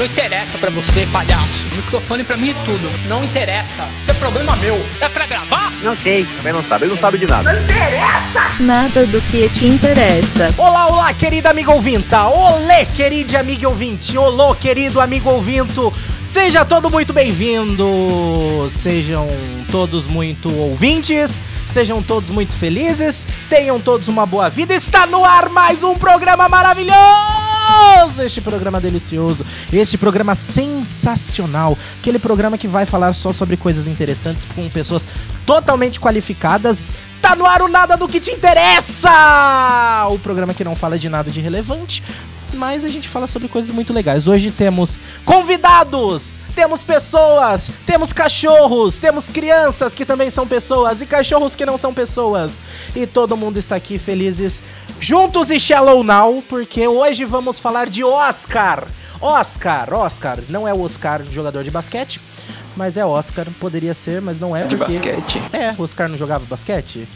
Não interessa pra você, palhaço. O microfone pra mim é tudo. Não interessa. Isso é problema meu. É pra gravar? Não sei, também não sabe, ele não sabe de nada. Nada do que te interessa. Olá, olá, querida amiga ouvinta! Olê, querida amiga ouvinte! Olô, querido amigo ouvinto! Seja todo muito bem-vindo! Sejam todos muito ouvintes, sejam todos muito felizes, tenham todos uma boa vida. Está no ar mais um programa maravilhoso! Este programa delicioso, este programa sensacional, aquele programa que vai falar só sobre coisas interessantes com pessoas totalmente qualificadas. Tá no ar o Nada do que te interessa! O programa que não fala de nada de relevante, mas a gente fala sobre coisas muito legais. Hoje temos convidados, temos pessoas, temos cachorros, temos crianças que também são pessoas e cachorros que não são pessoas. E todo mundo está aqui felizes, juntos e shallow now, porque hoje vamos falar de Oscar. Oscar, Oscar, não é o Oscar jogador de basquete, mas é Oscar, poderia ser, mas não é De porque basquete? É, o Oscar não jogava basquete?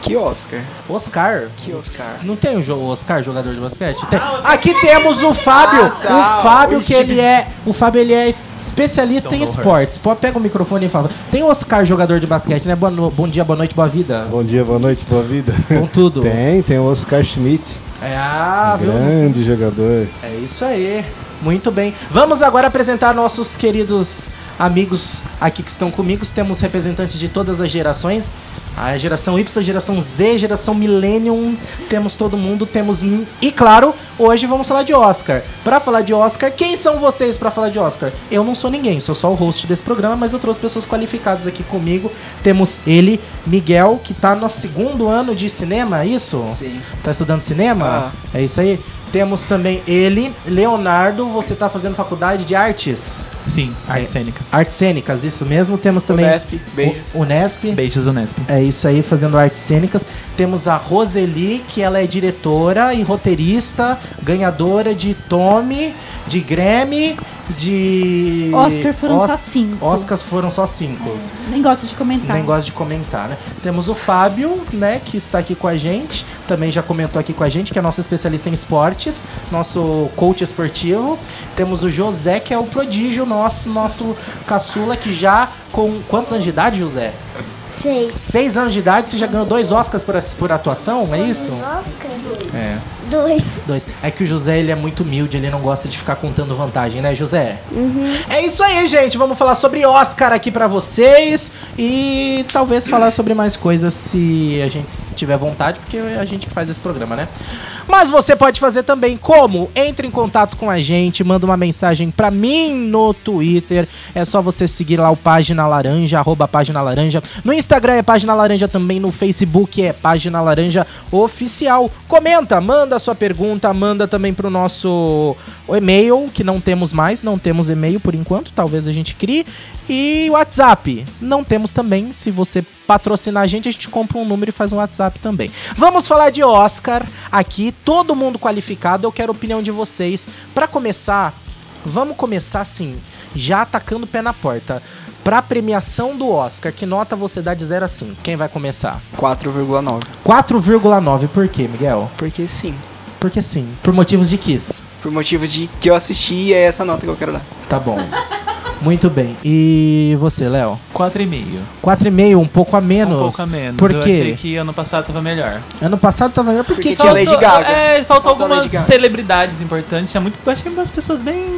Que Oscar? Oscar? Que Oscar? Não tem o Oscar jogador de basquete? Tem. Aqui temos o Fábio. Ah, tá, o Fábio o que ele é, o Fábio ele é especialista em esportes. Pô, pega o microfone e fala. Tem Oscar jogador de basquete, né? Boa no- bom dia, boa noite, boa vida. Bom dia, boa noite, boa vida. Com tudo. Tem, tem o Oscar Schmidt, É, ah, viu? grande jogador. É isso aí. Muito bem. Vamos agora apresentar nossos queridos amigos aqui que estão comigo. Temos representantes de todas as gerações. A geração Y, geração Z, geração Millennium. Temos todo mundo, temos... E claro, hoje vamos falar de Oscar. Pra falar de Oscar, quem são vocês pra falar de Oscar? Eu não sou ninguém, sou só o host desse programa, mas eu trouxe pessoas qualificadas aqui comigo. Temos ele, Miguel, que tá no segundo ano de cinema, é isso? Sim. Tá estudando cinema? É isso aí. Temos também ele, Leonardo, você tá fazendo faculdade de artes? Sim, É. artes cênicas. Artes cênicas, isso mesmo. Temos também Unesp, beijos. Unesp. Beijos Unesp. É isso aí, fazendo artes cênicas. Temos a Roseli, que ela é diretora e roteirista, ganhadora de Tommy, de Grammy, de. Oscar foram Os- só cinco. Oscars foram só cinco. Nem gosto de comentar. Nem gosto de comentar, né? Temos o Fábio, né, que está aqui com a gente, também já comentou aqui com a gente, que é nosso especialista em esportes, nosso coach esportivo. Temos o José, que é o prodígio nosso, nosso caçula, que já com quantos anos de idade, José? Seis. Seis anos de idade, você já ganhou dois Oscars por, por atuação, é isso? Oscar? É. Dois. Dois. É que o José, ele é muito humilde, ele não gosta de ficar contando vantagem, né, José? É isso aí, gente. Vamos falar sobre Oscar aqui pra vocês e talvez falar sobre mais coisas se a gente tiver vontade, porque é a gente que faz esse programa, né? Mas você pode fazer também como? Entre em contato com a gente, manda uma mensagem pra mim no Twitter. É só você seguir lá o Página Laranja, arroba Página Laranja. No Instagram é Página Laranja também, no Facebook é Página Laranja Oficial. Comenta, manda sua pergunta, manda também pro nosso e-mail, que não temos mais, não temos e-mail por enquanto, talvez a gente crie. E WhatsApp, não temos também. Se você patrocinar a gente, a gente compra um número e faz um WhatsApp também. Vamos falar de Oscar aqui, todo mundo qualificado. Eu quero a opinião de vocês. Pra começar, vamos começar assim, já atacando o pé na porta. Pra premiação do Oscar, que nota você dá de 0 a 5? Quem vai começar? 4,9. 4,9. Por quê, Miguel? Porque sim. Porque sim. Por motivos de quis. Por motivo de que eu assisti, é essa nota que eu quero dar. Tá bom. Muito bem. E você, Léo? 4,5. 4,5, um pouco a menos. Um pouco a menos. Por Eu quê? achei que ano passado tava melhor. Ano passado tava melhor. Por Porque quê? tinha Lady Gaga. É, faltou Faltou algumas celebridades importantes. Tinha muito, eu achei umas pessoas bem...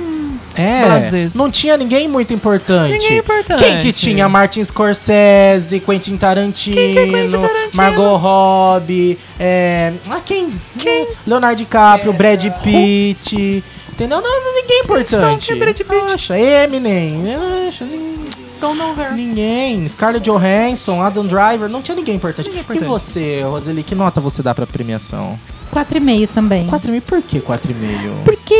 É, Blasés. não tinha ninguém muito importante. Ninguém importante. Quem que tinha? Martin Scorsese, Quentin Tarantino, Quem que é Quentin Tarantino? Margot Robbie, é... Ah, quem? Quem? Leonardo DiCaprio, Brad Pitt... Entendeu? Não, não, ninguém importante. que é Brad Pitt? Acha, Eminem, acha, Don't know her. Ninguém. Scarlett Johansson, Adam Driver, não tinha ninguém importante. Ninguém E importante. você, Roseli, que nota você dá pra premiação? 4,5 também. 4,5? Por que 4,5? Porque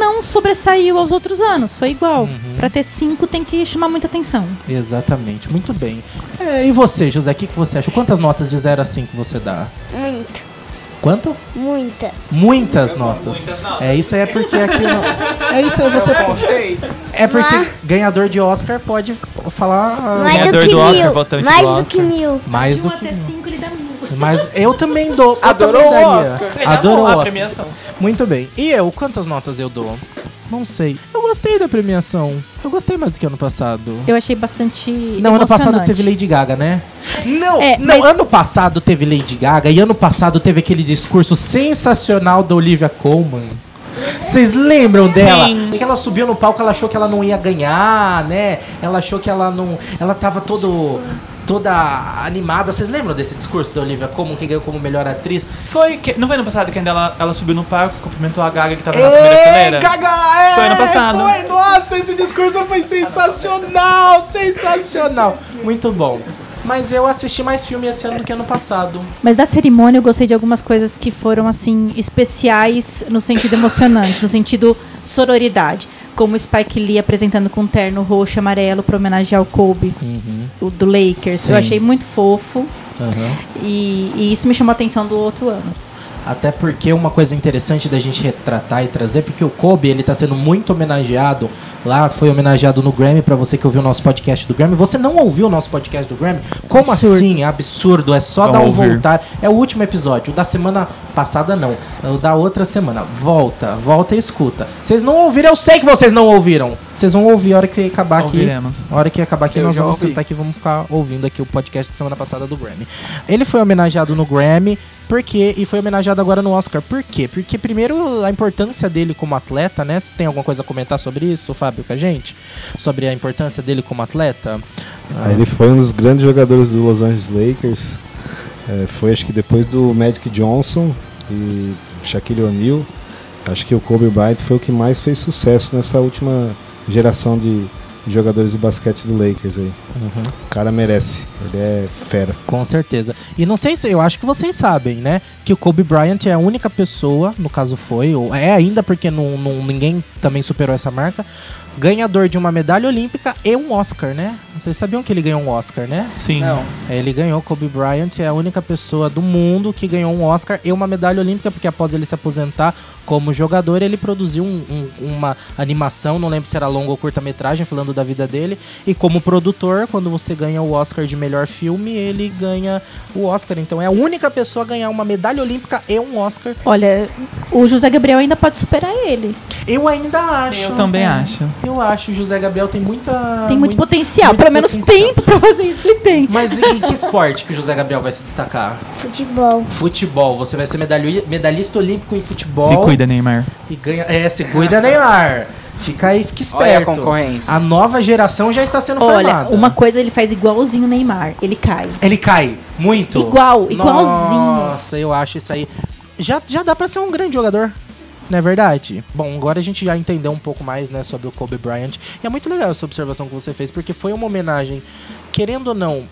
não sobressaiu aos outros anos, foi igual. Uhum. Pra ter 5 tem que chamar muita atenção. Exatamente, muito bem. É, e você, José, o que, que você acha? Quantas notas de 0 a 5 você dá? Muito. Quanto? Muita. Muitas notas. É isso aí, é porque aqui não... É isso aí, você... É porque Ah. ganhador de Oscar pode falar ah, Mais Ganhador do que do Oscar, mil. votante Mais do do que Oscar. mil. mais do 1 que... até 5 ele dá mil. Mas eu também dou. eu Adorou também o daria. Oscar. Ele dá Adoro o bom a premiação. Muito bem. E eu, quantas notas eu dou? Não sei. Eu, gostei da premiação. Eu gostei mais do que ano passado. Eu achei bastante. Não, ano passado teve Lady Gaga, né? Não, É, não, mas- ano passado teve Lady Gaga e ano passado teve aquele discurso sensacional da Olivia Colman. Vocês lembram dela? Sim. E que ela subiu no palco, ela achou que ela não ia ganhar, né? Ela achou que ela não. Ela tava todo. Toda animada. Vocês lembram desse discurso da Olivia Colman que ganhou como melhor atriz? Foi, que, não foi ano passado que ainda ela, ela subiu no palco e cumprimentou a Gaga que tava na primeira Ei, fileira? Gaga! É, Foi ano passado. Foi, nossa, esse discurso foi sensacional! Sensacional! Muito bom. Mas eu assisti mais filme esse ano do que ano passado. Mas da cerimônia eu gostei de algumas coisas que foram, assim, especiais no sentido emocionante, no sentido sororidade. Como Spike Lee apresentando com um terno roxo e amarelo pra homenagear o Kobe, o do Lakers. Sim. Eu achei muito fofo. E, e isso me chamou a atenção do outro ano. Até porque uma coisa interessante da gente retratar e trazer, porque o Kobe, ele tá sendo muito homenageado. Lá foi homenageado no Grammy, pra você que ouviu o nosso podcast do Grammy. Você não ouviu o nosso podcast do Grammy? Como Absurdo. assim? É absurdo. É só Vamos dar um ouvir. voltar. É o último episódio. O da semana passada, não. É O da outra semana. Volta, volta e escuta. Vocês não ouviram, eu sei que vocês não ouviram. Vocês vão ouvir a hora que acabar aqui. Ouviremos. A hora que acabar aqui, Eu nós vamos ouvi. sentar aqui e vamos ficar ouvindo aqui o podcast da semana passada do Grammy. Ele foi homenageado no Grammy, por quê? E foi homenageado agora no Oscar. Por quê? Porque, primeiro, a importância dele como atleta, né? Você tem alguma coisa a comentar sobre isso, Fábio, com a gente? Sobre a importância dele como atleta? Ah, ele foi um dos grandes jogadores do Los Angeles Lakers. É, foi acho que depois do Magic Johnson e Shaquille O'Neal. Acho que o Kobe Bryant foi o que mais fez sucesso nessa última geração de jogadores de basquete do Lakers aí. O cara merece. Ele é fera. Com certeza. E não sei se eu acho que vocês sabem, né? Que o Kobe Bryant é a única pessoa, no caso foi, ou é ainda porque não, não- ninguém também superou essa marca, ganhador de uma medalha olímpica e um Oscar, né? Vocês sabiam que ele ganhou um Oscar, né? Sim. Não. É, Ele ganhou, Kobe Bryant é a única pessoa do mundo que ganhou um Oscar e uma medalha olímpica, porque após ele se aposentar como jogador, ele produziu um- um- uma animação, não lembro se era longa ou curta-metragem, falando da vida dele. E como produtor, quando você ganha o Oscar de melhor filme, ele ganha o Oscar. Então é a única pessoa a ganhar uma medalha olímpica e um Oscar. Olha, o José Gabriel ainda pode superar ele. Eu ainda acho. Eu também É. acho. Eu acho, o José Gabriel tem muita. Tem muito, potencial, muito pelo menos potencial. tempo pra fazer isso ele tem. Mas e, e que esporte que o José Gabriel vai se destacar? Futebol. Futebol, você vai ser medalhi- medalhista olímpico em futebol. Se cuida, Neymar. E ganha. É, se cuida, Neymar. Fica aí, fica esperto. Olha a concorrência. A nova geração já está sendo Olha, formada. uma coisa ele faz igualzinho o Neymar. Ele cai. Ele cai muito. Igual, igualzinho. Nossa, eu acho isso aí. Já, já dá pra ser um grande jogador. Não é verdade? Bom, agora a gente já entendeu um pouco mais, né, sobre o Kobe Bryant. E é muito legal essa observação que você fez, porque foi uma homenagem, querendo ou não,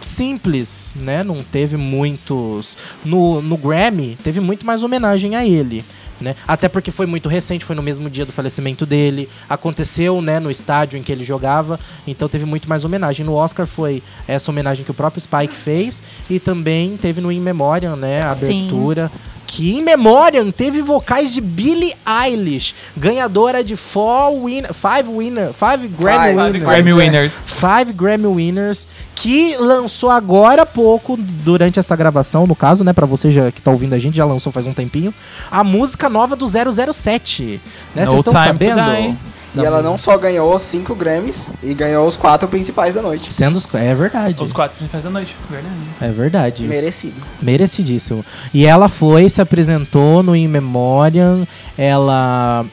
simples, né? Não teve muitos. No, no Grammy, teve muito mais homenagem a ele. Né? Até porque foi muito recente, foi no mesmo dia do falecimento dele. Aconteceu né, no estádio em que ele jogava, então teve muito mais homenagem. No Oscar foi essa homenagem que o próprio Spike fez, e também teve no In Memoriam, né? A abertura. Que In Memoriam teve vocais de Billie Eilish, ganhadora de four win five winner, five Grammy Five. winners. Grammy Winners. Five Grammy Winners, que lançou agora há pouco, durante essa gravação, no caso, né, Pra você já, que tá ouvindo a gente, já lançou faz um tempinho, a música nova do 007, né, vocês estão sabendo? Die. E ela não só ganhou os 5 Grammys, e ganhou os quatro principais da noite. Sendo os, é verdade, Os quatro principais da noite. Verdade. é verdade. Merecido. Merecidíssimo. E ela foi, se apresentou no In Memoriam, ela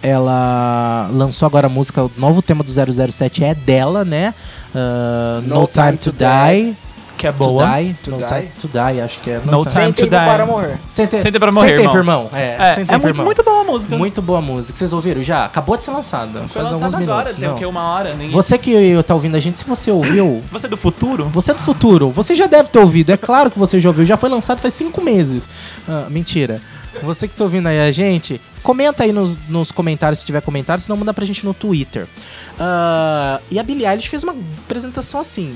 ela lançou agora a música, o novo tema do 007 é dela, né? Ah, no, Time, to, Die. Que é To boa. Die. To no Die. Time to Die, acho que é. No Time- Time Sem to tempo Die. para morrer. Sem, te- Sem tempo pra morrer, Sem tempo, irmão. irmão. É, É, sem é tempo, muito, irmão. muito boa a música. Muito boa música. Vocês ouviram já? Acabou de ser lançada. Foi faz alguns lançado agora, minutos. tem o não. que? Uma hora? Nem... Você que tá ouvindo a gente, se você ouviu, Você é do futuro? você é do futuro, você já deve ter ouvido. É claro que você já ouviu. Já foi lançado faz cinco meses. Ah, mentira. Você que tá ouvindo aí a gente, comenta aí nos, nos comentários se tiver comentário, senão manda pra gente no Twitter. Ah, e a Billie Eilish fez uma apresentação assim.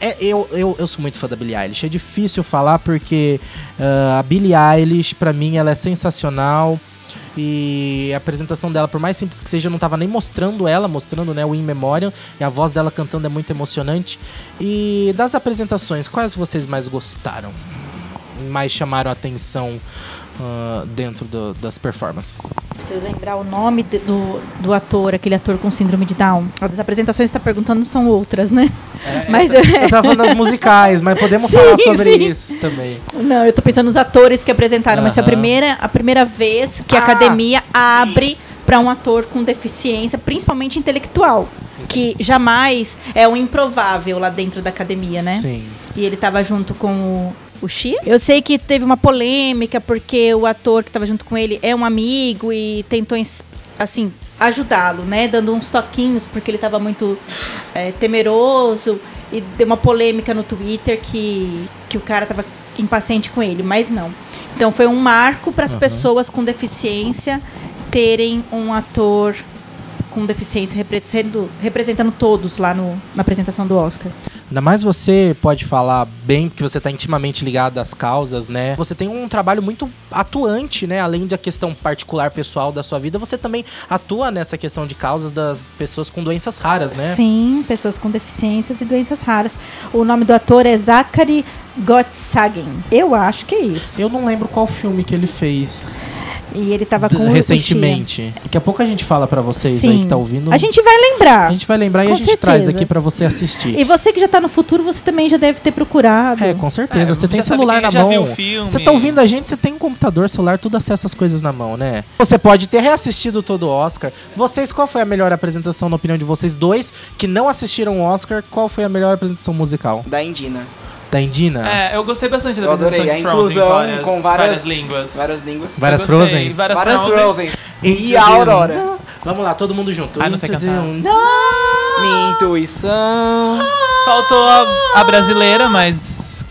É- eu, eu, eu sou muito fã da Billie Eilish. É difícil falar porque ah, a Billie Eilish, pra mim, ela é sensacional. E a apresentação dela, por mais simples que seja, eu não tava nem mostrando ela, mostrando né, o In Memoriam. E a voz dela cantando é muito emocionante. E das apresentações, quais vocês mais gostaram? Mais chamaram a atenção ah, dentro do- das performances. Preciso lembrar o nome de- do, do ator, aquele ator com síndrome de Down. As apresentações que está perguntando são outras, né? Mas Eu tava falando das musicais, mas podemos Sim, falar sobre sim. isso também. Não, eu tô pensando nos atores que apresentaram, mas foi a primeira, a primeira vez que a Ah. academia abre para um ator com deficiência, principalmente intelectual, que jamais é um improvável lá dentro da academia, né? Sim. E ele tava junto com o, o Xi. Eu sei que teve uma polêmica porque o ator que tava junto com ele é um amigo e tentou, assim, ajudá-lo, né? Dando uns toquinhos porque ele tava muito é, temeroso e deu uma polêmica no Twitter que, que o cara tava impaciente com ele, mas não. Então foi um marco para as Aham. pessoas com deficiência terem um ator com deficiência representando, representando todos lá no, na apresentação do Oscar. Ainda mais você pode falar bem, porque você está intimamente ligado às causas, né? Você tem um trabalho muito atuante, né? Além da questão particular pessoal da sua vida, você também atua nessa questão de causas das pessoas com doenças raras, né? Sim, pessoas com deficiências e doenças raras. O nome do ator é Zachary Gottsagen. Eu acho que é isso. Eu não lembro qual filme que ele fez E ele tava com recentemente. Daqui a pouco a gente fala pra vocês Sim. aí que tá ouvindo. A gente vai lembrar. A gente vai lembrar e Com a gente traz certeza. aqui pra você assistir. E você que já tá no futuro, você também já deve ter procurado. É, com certeza. É, você tem celular na mão. Você tá ouvindo a gente, você tem um computador, celular, tudo acessa as coisas na mão, né? Você pode ter reassistido todo o Oscar. Vocês, qual foi a melhor apresentação, na opinião de vocês dois, que não assistiram o Oscar? Qual foi a melhor apresentação musical? Da Indina. Da Indina? É, eu gostei bastante da Eu apresentação adorei. de A Frozen, inclusão várias, com várias- línguas. Várias línguas. Várias Eu gostei, Frozens? Várias, Várias Frozens. E a Aurora. Vamos lá, todo mundo junto. Ah, não sei cantar. Minha intuição. Faltou a, a brasileira, mas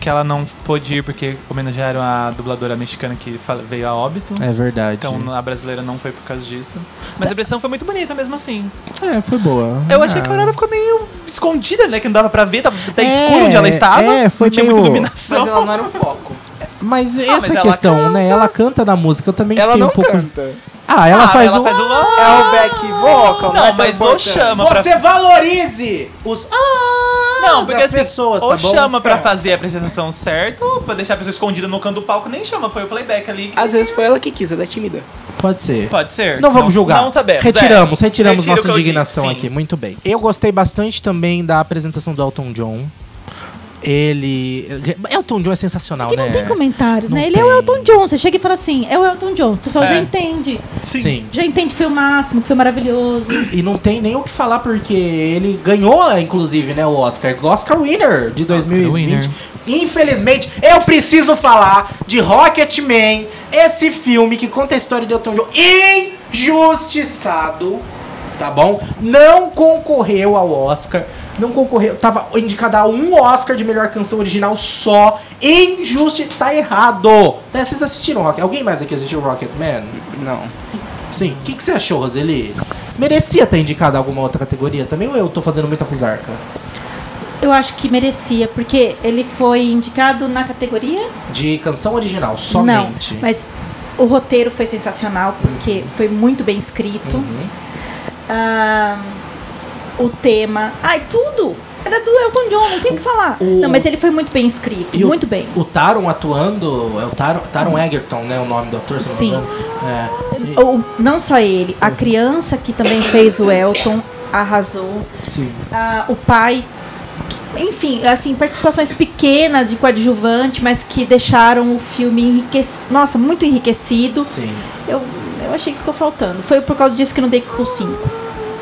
que ela não pôde ir porque homenagearam a dubladora mexicana que veio a óbito. É verdade. Então a brasileira não foi por causa disso. Mas a apresentação foi muito bonita mesmo assim. É, foi boa. Eu achei que a Ah. Aurora ficou meio escondida, né? Que não dava pra ver, tá, tá É, escuro onde ela estava. é, foi não tinha meio- muita iluminação. Mas ela não era o foco. Mas Ah, essa mas ela questão, canta. né? Ela canta na música, eu também Ela fiquei não um pouco... canta. Ah, ela Ah, faz ela o... faz o... É o back vocal, Não, é mas ou chama pra... Você valorize os... Ah, Não, porque assim, pessoas, ou tá bom? chama pra fazer a apresentação certa, ou pra deixar a pessoa escondida no canto do palco, nem chama, põe o playback ali. que- Às vezes foi ela que quis, ela é tímida. Pode ser. Pode ser. Não vamos julgar. Não sabemos. Retiramos, é. retiramos Retiro nossa indignação aqui. Muito bem. Eu gostei bastante também da apresentação do Elton John. Ele. Elton John é sensacional, Aqui né? não tem comentários, Não né? Ele é o Elton John. Você chega e fala assim, é o Elton John. O pessoal já É. entende. Sim. Já entende que foi o máximo, que foi maravilhoso. E não tem nem o que falar, porque ele ganhou, inclusive, né, o Oscar. Oscar Winner de 2020. Winner. Infelizmente, eu preciso falar de Rocketman, esse filme que conta a história de Elton John injustiçado. Tá bom? Não concorreu ao Oscar. Não concorreu. Tava indicada a um Oscar de melhor canção original só. Injusti. Tá errado. Tá, vocês assistiram Rocket? Alguém mais aqui assistiu Rocketman? Não. Sim. O que, que você achou, Roseli? Merecia estar indicado a alguma outra categoria também ou eu tô fazendo muita fusarca? Eu acho que merecia, porque ele foi indicado na categoria De canção original, somente. Não, mas o roteiro foi sensacional, porque foi muito bem escrito. Uhum. Ah, o tema. Ai, tudo! Era do Elton John, não tem o que falar. o- Não, mas ele foi muito bem escrito, E o- muito bem. O Taron atuando, é o Taron, Taron Egerton, né? O nome do ator, se não me Sim. engano. É, O- não só ele, a criança que também fez o Elton arrasou. sim. Ah, o pai. Enfim, assim, participações pequenas de coadjuvante, mas que deixaram o filme enriquecido. Nossa, muito enriquecido. Sim. Eu, eu achei que ficou faltando. Foi por causa disso que não dei o 5.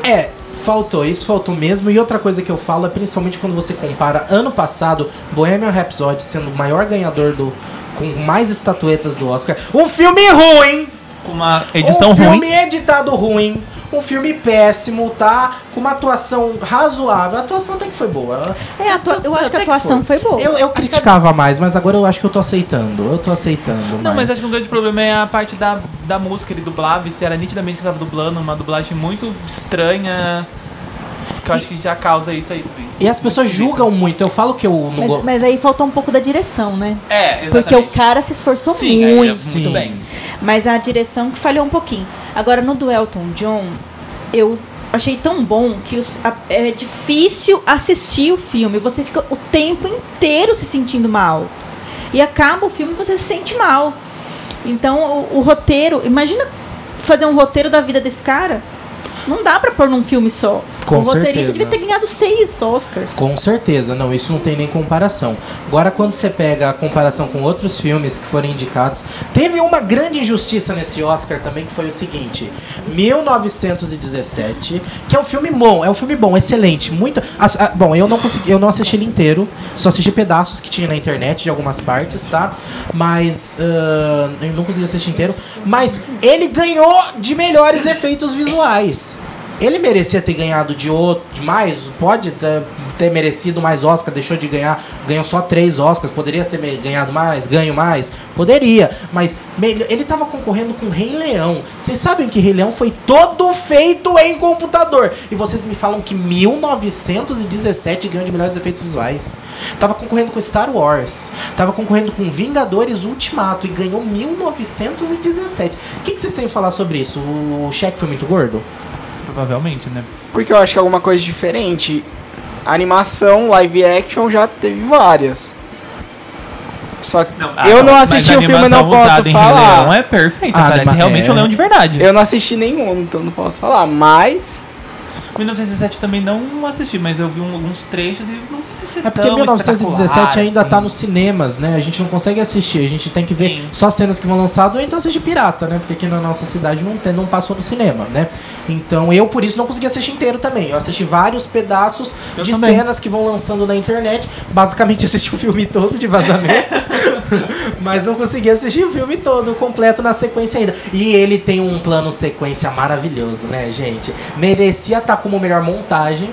É, faltou, isso faltou mesmo. E outra coisa que eu falo é principalmente quando você compara ano passado, Bohemian Rhapsody sendo o maior ganhador do. com mais estatuetas do Oscar. Um filme ruim! Com uma edição um ruim. filme editado ruim. Um filme péssimo, tá? Com uma atuação razoável. A atuação até que foi boa. É, a atua- eu acho que a atuação foi boa. Eu, eu criticava mais, mas agora eu acho que eu tô aceitando. Eu tô aceitando. Não, mas mais. acho que o grande problema é a parte da, da música. Ele dublava, e se era nitidamente que tava dublando, uma dublagem muito estranha. Que eu acho que já causa isso aí. E as pessoas julgam muito. Eu falo que eu não Mas, go- mas aí faltou um pouco da direção, né? É, exatamente. Porque o cara se esforçou Sim, é muito. muito Sim. bem. Mas a direção que falhou um pouquinho. Agora, no do Elton John, eu achei tão bom que os- a- é difícil assistir o filme. Você fica o tempo inteiro se sentindo mal. E acaba o filme e você se sente mal. Então, o, o roteiro, imagina fazer um roteiro da vida desse cara. Não dá pra pôr num filme só. Com o roteirista certeza. devia ter ganhado seis Oscars. Com certeza, não, isso não tem nem comparação. Agora, quando você pega a comparação com outros filmes que foram indicados, teve uma grande injustiça nesse Oscar também, que foi o seguinte: 1917, que é um filme bom, é um filme bom, excelente, muito. as- ah, bom, eu não consegui, eu não assisti ele inteiro, só assisti pedaços que tinha na internet de algumas partes, tá? Mas ah, eu não consegui assistir inteiro. Mas ele ganhou de melhores efeitos visuais. Ele merecia ter ganhado de outro, de mais, pode ter, ter merecido mais Oscar, deixou de ganhar, ganhou só três Oscars, poderia ter ganhado mais, ganho mais, poderia, mas ele tava concorrendo com Rei Leão. Vocês sabem que Rei Leão foi todo feito em computador, e vocês me falam que 1917 ganhou de melhores efeitos visuais. Tava concorrendo com Star Wars, tava concorrendo com Vingadores Ultimato e ganhou 1917. O que, que vocês têm a falar sobre isso? O cheque foi muito gordo? Provavelmente, né? Porque eu acho que é alguma coisa diferente. Animação, live action já teve várias. Só que Ah, eu não mas assisti a o filme, eu não posso falar. é perfeita, Ah, parece mas realmente é. um leão de verdade. Eu não assisti nenhum, então não posso falar. Mas 1917 também não assisti, mas eu vi um- alguns trechos e não parece É porque tão 1917 espetacular, ainda assim. tá nos cinemas, né? A gente não consegue assistir, a gente tem que ver Sim. só cenas que vão lançadas ou então assistir pirata, né? Porque aqui na nossa cidade não, tem, não passou no cinema, né? Então eu, por isso, não consegui assistir inteiro também. Eu assisti vários pedaços Eu de também. cenas que vão lançando na internet. Basicamente assisti o filme todo de vazamentos, mas não consegui assistir o filme todo, completo na sequência ainda. E ele tem um plano sequência maravilhoso, né, gente? Merecia estar como melhor montagem.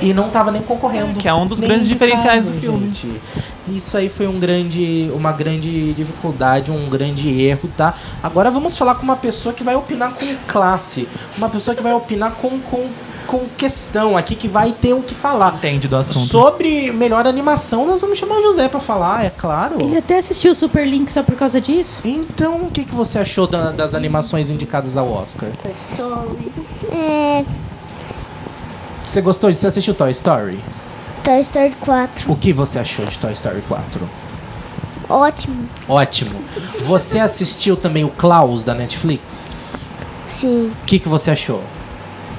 E não tava nem concorrendo. Que é um dos grandes indicado, diferenciais do filme. gente. Isso aí foi um grande, uma grande dificuldade, um grande erro, tá? Agora vamos falar com uma pessoa que vai opinar com classe. Uma pessoa que vai opinar com, com, com questão aqui, que vai ter o que falar. Entende do assunto. Sobre melhor animação, nós vamos chamar o José pra falar, é claro. Ele até assistiu o Super Link só por causa disso. Então, o que, que você achou da- das animações indicadas ao Oscar? Toy Story. É. Você gostou de você assistiu Toy Story? Toy Story 4. O que você achou de Toy Story 4? Ótimo. Ótimo. Você assistiu também o Klaus da Netflix? Sim. O que, que você achou?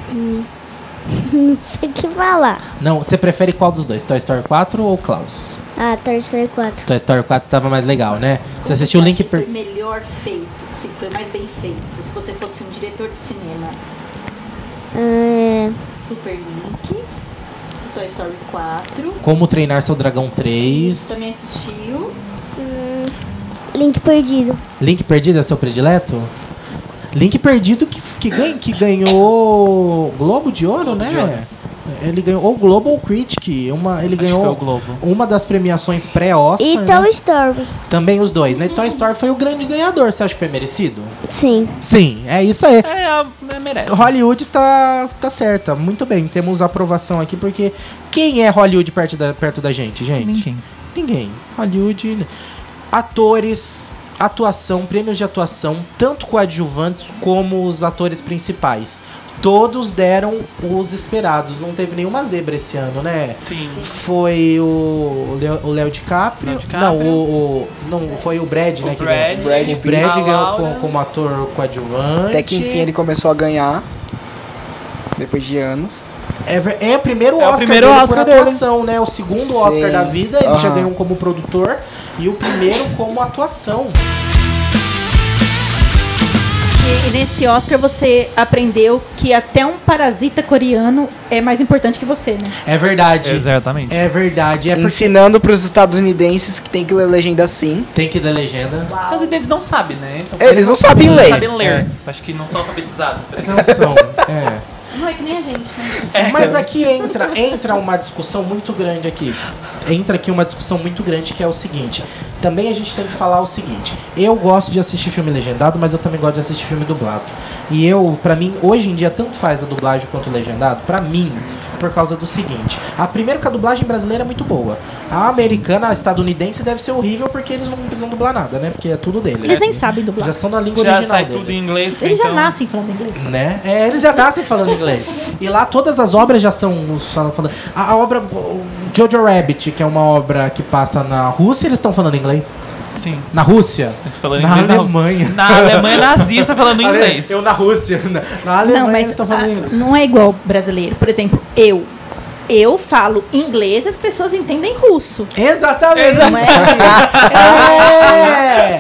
Não sei o que falar. Não, você prefere qual dos dois? Toy Story 4 ou Klaus? Ah, Toy Story 4. Toy Story 4 tava mais legal, né? Você assistiu o Link Foi per... melhor feito, assim, foi mais bem feito. Se você fosse um diretor de cinema, É. Super Link, Toy Story 4. Como Treinar Seu Dragão 3. Também assistiu. hum, Link perdido. Link Perdido é seu predileto? Link Perdido que, que, ganha, que ganhou Globo de Ouro, né? de Ouro. Ele ganhou ou Globo ou Critic. Uma, ele Acho ganhou foi o Globo. uma das premiações pré-Oscar. E né? Toy Story. Também os dois, né? Toy Story foi o grande ganhador. Você acha que foi merecido? Sim. Sim, é isso aí. É, a- é, merece. Hollywood está tá certa. Muito bem, temos aprovação aqui, porque quem é Hollywood perto da, perto da gente, gente? Ninguém. Ninguém. Hollywood. Atores, atuação, prêmios de atuação, tanto coadjuvantes como os atores principais. Todos deram os esperados. Não teve nenhuma zebra esse ano, né? Sim. Foi o Leo, o Léo DiCaprio. Léo DiCaprio. Não, o, o- não, foi o Brad, né? O que Brad, ganhou. Brad o. Brad A ganhou como, como ator coadjuvante. até que enfim ele começou a ganhar. Depois de anos. É, é o primeiro É o Oscar primeiro dele Oscar por dele. atuação, né? O segundo Sim. Oscar da vida, ele já Aham. ganhou como produtor e o primeiro como atuação. E, nesse Oscar você aprendeu que até um parasita coreano é mais importante que você, né? É verdade. Exatamente. É verdade. É porque Ensinando pros estadunidenses que tem que ler legenda sim. tem que ler legenda. Os Estados Unidos não sabem, né? Então, Eles não sabem não ler. sabem ler. É. Acho que não são alfabetizados. peraí. Não são. É. Não é que nem a gente, né? É. Mas aqui entra, entra uma discussão muito grande aqui. Entra aqui uma discussão muito grande que é o seguinte. Também a gente tem que falar o seguinte. Eu gosto de assistir filme legendado, mas eu também gosto de assistir filme dublado. E eu, pra mim, hoje em dia tanto faz a dublagem quanto o legendado, pra mim, por causa do seguinte. A primeiro que a dublagem brasileira é muito boa. A americana, a estadunidense deve ser horrível porque eles não precisam dublar nada, né? Porque é tudo deles. Eles nem sabem dublar. Já são na língua Já original sai deles. tudo em inglês. Eles já então- nascem falando inglês. Né? É, eles já nascem falando inglês. E lá todas as obras já são. A, a obra. Jojo Rabbit, que é uma obra que passa na Rússia, eles estão falando inglês? Sim. Na Rússia? Eles falando Na inglês Alemanha. Na Alemanha nazista falando inglês. Eu na Rússia. Na, na Alemanha Não, eles mas estão falando ah, inglês. não é igual brasileiro. Por exemplo, eu. Eu falo inglês, as pessoas entendem russo. Exatamente. Não é?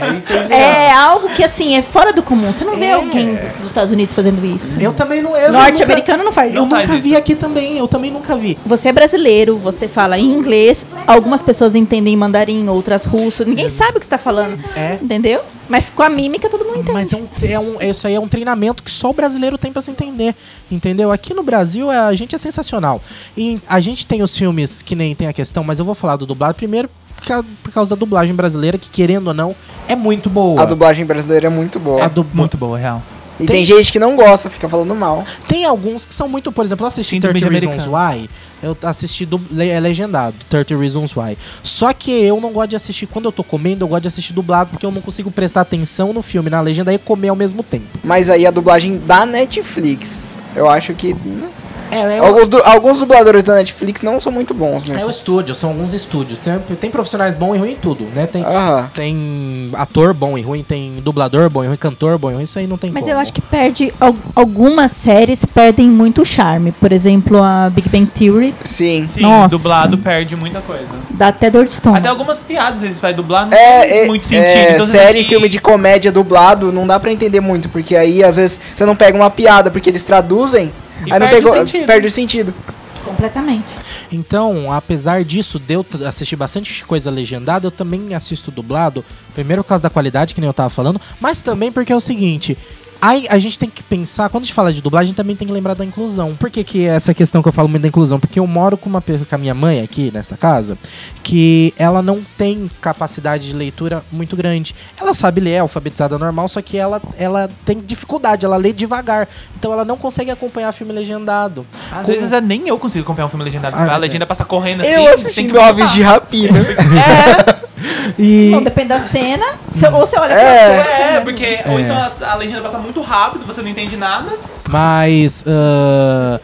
É, entendeu? É algo que, assim, é fora do comum. Você não vê É. alguém dos Estados Unidos fazendo isso. Eu também não. Norte-americano não faz. Eu Não nunca faz vi aqui também. Eu também nunca vi. Você é brasileiro, você fala em inglês, algumas pessoas entendem mandarim, outras russo. Ninguém sabe o que você tá falando. É. Entendeu? Mas com a mímica todo mundo entende. Mas é um, é um, isso aí é um treinamento que só o brasileiro tem pra se entender. Entendeu? Aqui no Brasil é- a gente é sensacional. E a gente tem os filmes que nem tem a questão, mas eu vou falar do dublado primeiro por ca- por causa da dublagem brasileira, que querendo ou não, é muito boa. A dublagem brasileira é muito boa. A du- Muito boa, real. E Tem- tem... gente que não gosta, fica falando mal. Tem alguns que são muito, por exemplo, eu assisti Síndrome 30 de Reasons Why, eu assisti le- é legendado, 30 Reasons Why. Só que eu não gosto de assistir, quando eu tô comendo, eu gosto de assistir dublado, porque eu não consigo prestar atenção no filme, na legenda, e comer ao mesmo tempo. Mas aí a dublagem da Netflix, eu acho que. É, é o- Alguns, alguns dubladores da Netflix não são muito bons É o estúdio, são alguns estúdios. Tem, tem profissionais bons e ruins em tudo, né? Tem, Aham. tem ator bom e ruim, tem dublador bom e ruim, cantor bom e ruim, isso aí não tem Mas como. eu acho que perde. al- Algumas séries perdem muito charme. Por exemplo, a Big Bang Theory Sim. Sim, Nossa. dublado perde muita coisa. dá até dor de estômago. Até algumas piadas eles vai dublar, não É, tem é, muito sentido. é, Então você série tem e que- filme de comédia dublado não dá pra entender muito, porque aí às vezes você não pega uma piada porque eles traduzem, aí não perde tem o sentido. perde o sentido. Completamente. Então, apesar disso, de eu assistir bastante coisa legendada, eu também assisto dublado. Primeiro por causa da qualidade, que nem eu tava falando, mas também porque é o seguinte. Aí a gente tem que pensar, quando a gente fala de dublagem, também tem que lembrar da inclusão. Por que, que essa questão que eu falo muito da inclusão? Porque eu moro com, uma, com a minha mãe aqui nessa casa, que ela não tem capacidade de leitura muito grande. Ela sabe ler, é alfabetizada normal, só que ela, ela tem dificuldade, ela lê devagar. Então ela não consegue acompanhar filme legendado. Às Com- vezes é nem eu consigo acompanhar um filme legendado. Ah, a é. legenda passa correndo assim. Eu assistindo que Aves de Rapina. E... Não, depende da cena. Se- ou você olha É. pra É, porque ou então a, a legenda passa muito rápido, você não entende nada. Mas, ah,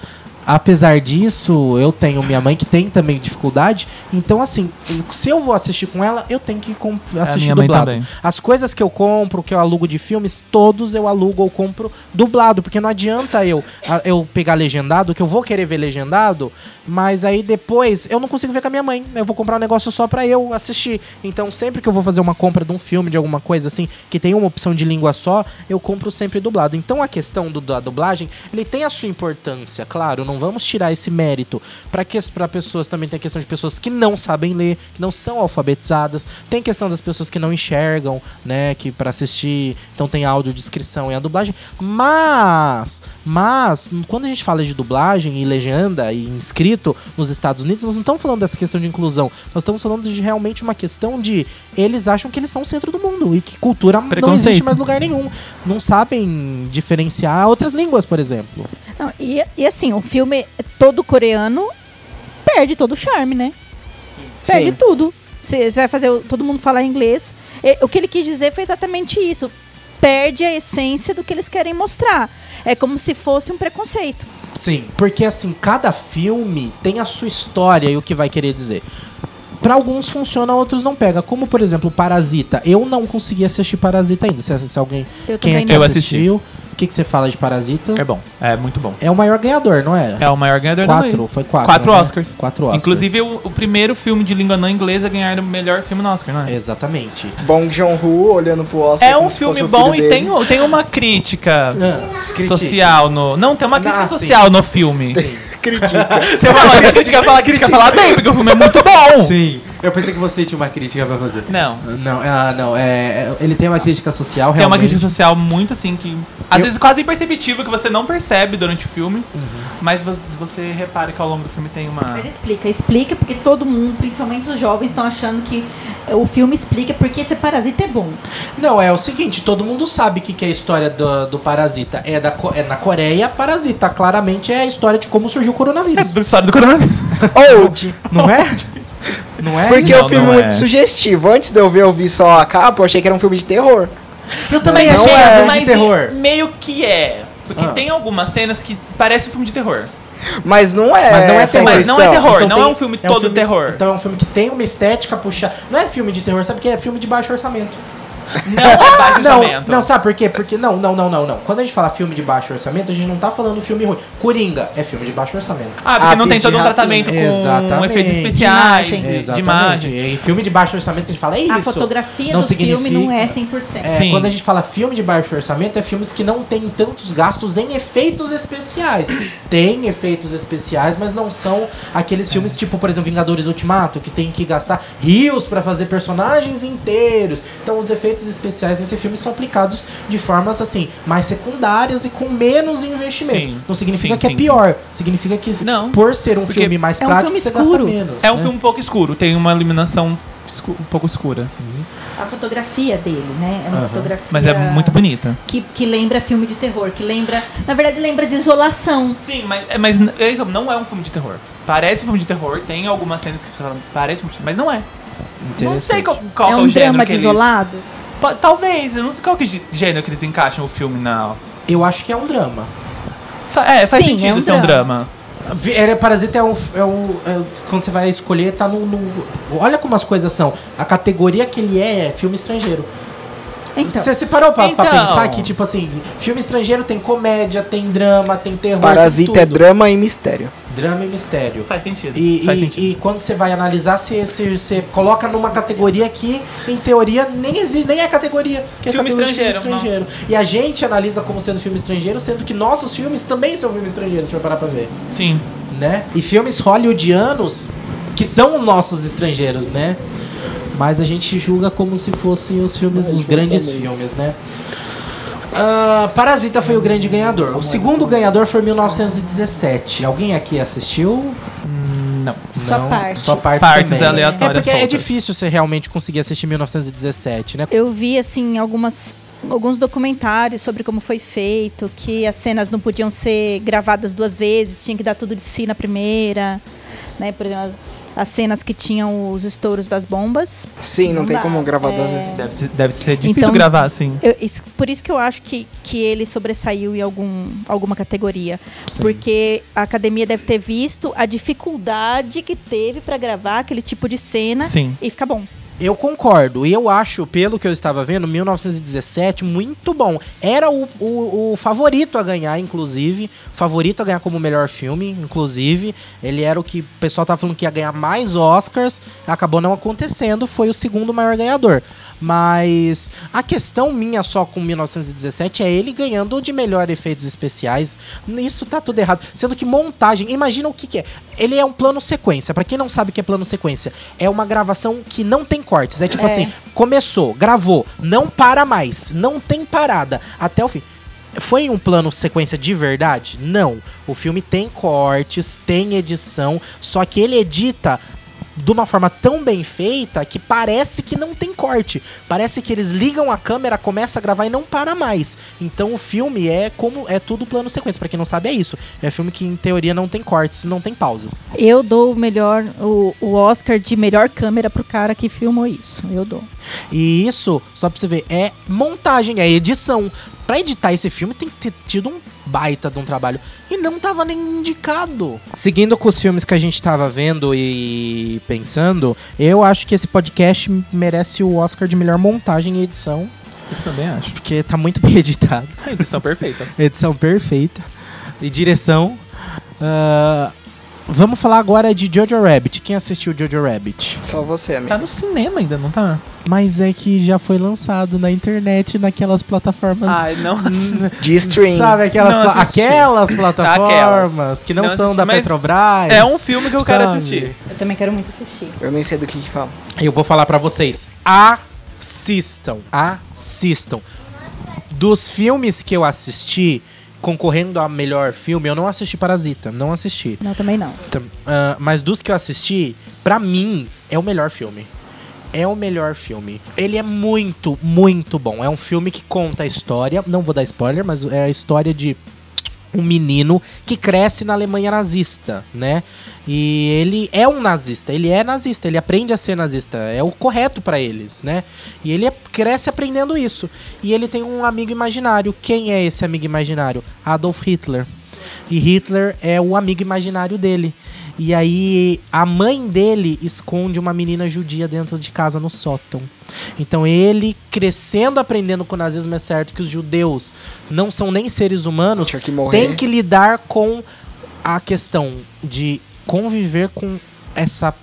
apesar disso, eu tenho minha mãe que tem também dificuldade. Então, assim, se eu vou assistir com ela, eu tenho que com- assistir mãe dublado. As coisas que eu compro, que eu alugo de filmes, todos eu alugo ou compro dublado. Porque não adianta eu, eu pegar legendado, que eu vou querer ver legendado, mas aí depois eu não consigo ver com a minha mãe. Eu vou comprar um negócio só pra eu assistir. Então, sempre que eu vou fazer uma compra de um filme, de alguma coisa assim, que tem uma opção de língua só, eu compro sempre dublado. Então, a questão do, da dublagem, ele tem a sua importância, claro. Não vamos tirar esse mérito. Para que para pessoas também tem a questão de pessoas que não sabem ler, que não são alfabetizadas. Tem questão das pessoas que não enxergam, né, que para assistir, então tem audiodescrição e a dublagem. Mas, mas quando a gente fala de dublagem e legenda e inscrito nos Estados Unidos, nós não estamos falando dessa questão de inclusão. Nós estamos falando de realmente uma questão de eles acham que eles são o centro do mundo e que cultura não existe mais lugar nenhum. Não sabem diferenciar outras línguas, por exemplo. Não, e, e assim, o filme todo coreano perde todo o charme, né? Perde Sim. tudo. Você vai fazer todo mundo falar inglês. E, o que ele quis dizer foi exatamente isso. Perde a essência do que eles querem mostrar. É como se fosse um preconceito. Sim, porque assim, cada filme tem a sua história e o que vai querer dizer. Pra alguns funciona, outros não pega. Como, por exemplo, Parasita. Eu não consegui assistir Parasita ainda. Se, se alguém. Eu quem não. Eu assistiu, o que, que você fala de Parasita? É bom, é muito bom. É o maior ganhador, não é? É o maior ganhador da Quatro, noite. foi quatro. Quatro né? Oscars. Quatro Oscars. Inclusive o, o primeiro filme de língua não inglesa a ganhar o melhor filme no Oscar, não é? Exatamente. Bong Joon-ho olhando pro Oscar É um filme bom e dele. tem, tem uma crítica critica. social no. Não, tem uma crítica Ah, sim. social no filme. Critica. Tem uma crítica falar crítica falar bem, porque o filme é muito bom. Sim. Eu pensei que você tinha uma crítica pra fazer. Não. Não, ah, não. É, é- ele tem uma crítica social, Tem uma realmente. crítica social muito assim que. Às Eu- vezes quase imperceptível que você não percebe durante o filme. Uhum. Mas vo- você repara que ao longo do filme tem uma. Mas explica, explica, porque todo mundo, principalmente os jovens, estão achando que o filme explica porque esse parasita é bom. Não, é o seguinte, todo mundo sabe o que, que é a história do, do Parasita. É, da, é na Coreia, Parasita. Claramente é a história de como surgiu o É coronavírus. do história do coronavírus. Old. Não é? Não é? Porque Não, o filme não é muito é. sugestivo. Antes de eu ver, eu vi só a capa, eu achei que era um filme de terror. Eu também Não achei é. é, de Mas terror. meio que é. Porque Ah. tem algumas cenas que parece um filme de terror. Mas não é. Mas não é terror. Mas não é terror, Então não é tem- um filme todo terror. Então é um filme que tem uma estética puxada. Não é filme de terror, sabe porque é filme de baixo orçamento. Não é baixo Não, orçamento. não, sabe por quê? Porque não, não, não, não, não. Quando a gente fala filme de baixo orçamento, a gente não tá falando filme ruim. Coringa é filme de baixo orçamento. Ah, porque não tem Aves todo um de tratamento com Exatamente. efeitos De especiais, imagem. de, de Exatamente. imagem. E filme de baixo orçamento que a gente fala é isso. A fotografia não do filme não é 100%. É, Sim. quando a gente fala filme de baixo orçamento, é filmes que não tem tantos gastos em efeitos especiais. Tem efeitos especiais, mas não são aqueles filmes tipo, por exemplo, Vingadores Ultimato, que tem que gastar rios pra fazer personagens inteiros. Então, os efeitos especiais nesse filme são aplicados de formas assim, mais secundárias e com menos investimento. Sim. Não significa Sim, que sim, é pior, significa que Não. por ser um filme mais é um prático, filme você escuro. gasta menos. É um né? filme um pouco escuro, tem uma iluminação um pouco escura. A fotografia dele, né? É uma Aham. fotografia. Mas é muito bonita. Que, que lembra filme de terror, que lembra. Na verdade, lembra de isolação. Sim, mas, é- mas é não é um filme de terror. Parece um filme de terror, tem algumas cenas que você fala, parece um filme de mas não é. Não sei qual, qual é é um o gênero drama que de eles... Talvez, eu não sei qual que é o gênero que eles encaixam o filme na... Eu acho que é um drama. É, faz Sim, sentido é um ser um drama. Era Parasita é um, é um- é- quando você vai escolher tá no, no- olha como as coisas são. A categoria que ele é é filme estrangeiro. Então, Você se parou pra, pra Então. pensar que tipo assim, filme estrangeiro tem comédia, tem drama, tem terror, Parasita tem é drama e mistério. Drama e mistério. Faz sentido. E, faz e- sentido. e quando você vai analisar, você, você, você coloca numa categoria que, em teoria, nem existe, nem é categoria. Que é Filme categoria de estrangeiro, estrangeiro. E a gente analisa como sendo filme estrangeiro, sendo que nossos filmes também são filmes estrangeiros, se for parar pra ver. Sim. né? E filmes hollywoodianos que são os nossos estrangeiros, né? Mas a gente julga como se fossem os filmes, os grandes filmes, né? Ah, Parasita foi o grande ganhador. O segundo ganhador foi 1917. Alguém aqui assistiu? Não. Só Não, partes. Só partes, Partes também. aleatórias É porque é soltas. difícil você realmente conseguir assistir 1917, né? eu vi, assim, algumas. Alguns documentários sobre como foi feito, que as cenas não podiam ser gravadas duas vezes, tinha que dar tudo de si na primeira, né? Por exemplo, as, as cenas que tinham os estouros das bombas. Sim, não, Não tem dá, como gravar duas é. vezes. Deve ser, deve ser difícil Então- gravar assim. Eu- isso- por isso que eu acho que, que ele sobressaiu em algum, alguma categoria. Porque a academia deve ter visto a dificuldade que teve pra gravar aquele tipo de cena Sim. e ficar bom. Eu concordo. E eu acho, pelo que eu estava vendo, 1917 muito bom. Era o, o, o favorito a ganhar, inclusive. Favorito a ganhar como melhor filme, inclusive. Ele era o que o pessoal tava falando que ia ganhar mais Oscars. Acabou não acontecendo. Foi o segundo maior ganhador. Mas a questão minha só com 1917 é ele ganhando de melhor efeitos especiais. Isso tá tudo errado. Sendo que montagem, imagina o que, que é. Ele é um plano sequência. Pra quem não sabe o que é plano sequência, é uma gravação que não tem cortes. É tipo É. assim, começou, gravou, não para mais, não tem parada até o fim. Foi um plano sequência de verdade? Não. O filme tem cortes, tem edição, só que ele edita de uma forma tão bem feita que parece que não tem corte. Parece que eles ligam a câmera, começa a gravar e não para mais. Então o filme é como é tudo plano sequência. Pra quem não sabe é isso. É filme que em teoria não tem cortes, não tem pausas. Eu dou o melhor, o, o Oscar de melhor câmera pro cara que filmou isso. Eu dou. E isso, só pra você ver, é montagem, é edição. Pra editar esse filme tem que ter tido um baita de um trabalho. E não tava nem indicado. Seguindo com os filmes que a gente tava vendo e pensando, eu acho que esse podcast merece o Oscar de melhor montagem e edição. Eu também acho. Porque tá muito bem editado. A edição perfeita. Edição perfeita. E direção. Ah, vamos falar agora de Jojo Rabbit. Quem assistiu Jojo Rabbit? Só você, amigo. Tá no cinema ainda, não tá? Mas é que já foi lançado na internet, naquelas plataformas. Ai, não. De stream. Sabe aquelas, pla- assisti. aquelas plataformas que não, Não são assisti, da Petrobras. É um filme que eu quero sabe? assistir. Eu também quero muito assistir. Eu nem sei do que que fala. Eu vou falar pra vocês. Assistam. Assistam. Dos filmes que eu assisti, concorrendo a melhor filme, eu não assisti Parasita. Não assisti. Não, também não. Ah, mas dos que eu assisti, pra mim, é o melhor filme. É o melhor filme. Ele é muito, muito bom. É um filme que conta a história. Não vou dar spoiler, mas é a história de um menino que cresce na Alemanha nazista, né? E ele é um nazista, ele é nazista, ele aprende a ser nazista, é o correto pra eles, né? E ele é- cresce aprendendo isso. E ele tem um amigo imaginário. Quem é esse amigo imaginário? Adolf Hitler. E Hitler é o amigo imaginário dele. E aí a mãe dele esconde uma menina judia dentro de casa no sótão. Então ele crescendo aprendendo que o nazismo é certo, que os judeus não são nem seres humanos, que tem que lidar com a questão de conviver com essa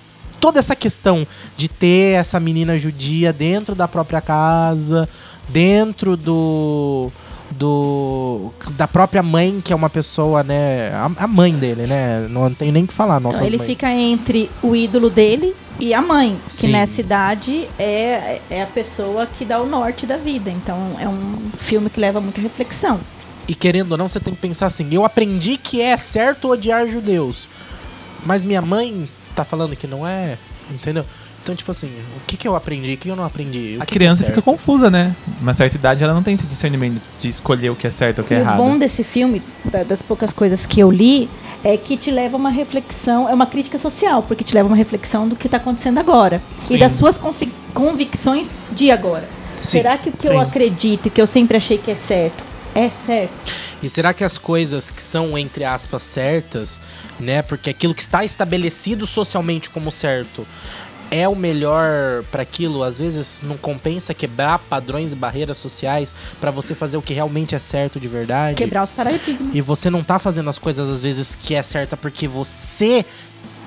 toda essa questão de ter essa menina judia dentro da própria casa, dentro do do da própria mãe que é uma pessoa, né, a, a mãe dele, né? Não tenho nem o que falar, Então, ele mães. fica entre o ídolo dele e a mãe, Sim. que nessa idade é, é a pessoa que dá o norte da vida. Então é um filme que leva muita reflexão. E querendo ou não, você tem que pensar assim: eu aprendi que é certo odiar judeus, mas minha mãe tá falando que não é, entendeu? Então, tipo assim, o que que eu aprendi, o que eu não aprendi? O A que criança que é fica confusa, né? Uma certa idade ela não tem esse discernimento de escolher o que é certo ou o que é E o errado. bom desse filme, da- das poucas coisas que eu li, é que te leva a uma reflexão, é uma crítica social, porque te leva a uma reflexão do que está acontecendo agora. Sim. E das suas convicções de agora. Sim, Será que o que sim. eu acredito e que eu sempre achei que é certo, é certo? E será que as coisas que são, entre aspas, certas, né? Porque aquilo que está estabelecido socialmente como certo é o melhor para aquilo, às vezes não compensa quebrar padrões e barreiras sociais para você fazer o que realmente é certo de verdade. Quebrar os paradigmas. E você não tá fazendo as coisas às vezes que é certa porque você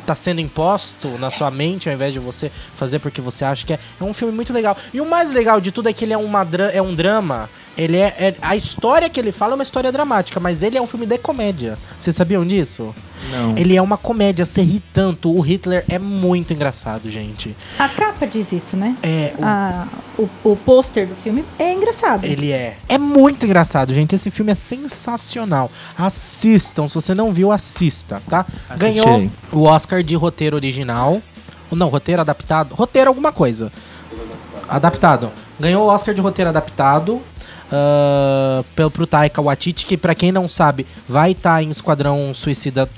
tá sendo imposto na sua mente ao invés de você fazer porque você acha que é. É um filme muito legal. E o mais legal de tudo é que ele é, uma é um drama. Ele é, é- A história que ele fala é uma história dramática, mas ele é um filme de comédia. Vocês sabiam disso? Não. Ele é uma comédia, você ri tanto. O Hitler é muito engraçado, gente. A capa diz isso, né? É. o- A- o, o pôster do filme é engraçado. Ele é. É muito engraçado, gente. Esse filme é sensacional. Assistam. Se você não viu, assista, tá? Assistirei. Ganhou o Oscar de roteiro original. Não, roteiro adaptado. Roteiro alguma coisa. Adaptado. Ganhou o Oscar de roteiro adaptado. Ah, pelo pro Taika Waititi, que pra quem não sabe, vai estar em Esquadrão Suicida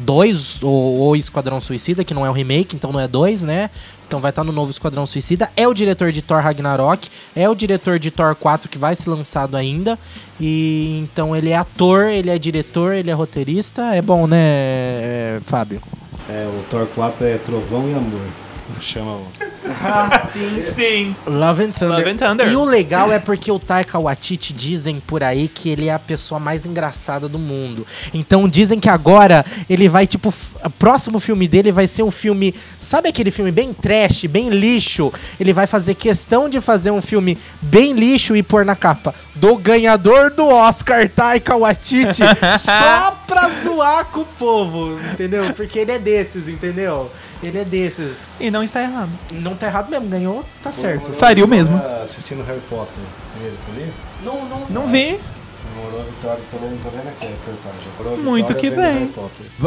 2 ou, ou Esquadrão Suicida, que não é o remake, então não é 2, né? Então vai estar no novo Esquadrão Suicida. É o diretor de Thor Ragnarok, é o diretor de Thor 4 que vai ser lançado ainda. E então ele é ator, ele é diretor, ele é roteirista. É bom, né, é, Fábio? É, o Thor 4 é Trovão e Amor. Chama o. sim, sim. Love and Thunder. Love and Thunder. E o legal é porque o Taika Waititi dizem por aí que ele é a pessoa mais engraçada do mundo. Então dizem que agora ele vai, tipo, o próximo filme dele vai ser um filme. Sabe aquele filme bem trash, bem lixo? Ele vai fazer questão de fazer um filme bem lixo e pôr na capa do ganhador do Oscar, Taika Waititi, só pra zoar com o povo, entendeu? Porque ele é desses, entendeu? Ele é desses. E não está errado. Não tá errado mesmo, ganhou, tá certo. Faria o mesmo. Assistindo Harry Potter. Ele, sabia? Não, não, Não vi. Namorou a Vitória, tô vendo, tô vendo aqui a reportagem. Muito que bem.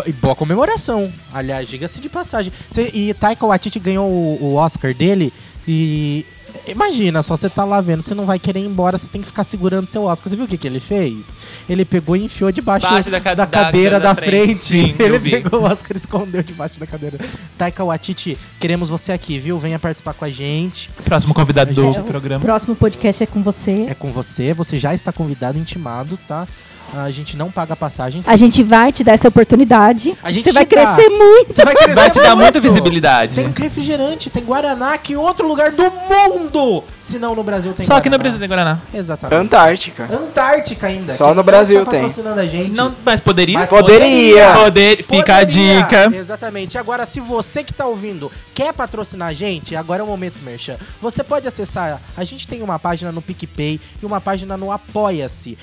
E boa comemoração. Aliás, diga-se de passagem. Cê- e Taika Waititi ganhou o, o Oscar dele e... Imagina só, você tá lá vendo, você não vai querer ir embora, você tem que ficar segurando seu Oscar. Você viu o que, que ele fez? Ele pegou e enfiou debaixo da ca- da- cadeira da da, frente. frente. Sim, ele eu vi. pegou o Oscar e escondeu debaixo da cadeira. Taika Waititi, queremos você aqui, viu? Venha participar com a gente. Próximo convidado do É, o programa. próximo podcast é com você. É com você, você já está convidado, intimado, tá? A gente não paga passagem. A gente vai te dar essa oportunidade. A gente Você vai dá. crescer muito. Você vai, crescer Vai te dar muita muito. visibilidade. Tem refrigerante, tem Guaraná, que em outro lugar do mundo. Se não no Brasil tem Só aqui no Guaraná. Brasil tem Guaraná. Exatamente. Antártica. Antártica ainda. Só que no Brasil está tem. patrocinando a gente. Não, mas poderia? Mas Poderia. Poder, fica a Poderia. dica. Exatamente. Agora, se você que tá ouvindo quer patrocinar a gente, agora é o momento, Merchan. Você pode acessar. A gente tem uma página no PicPay e uma página no Apoia-se.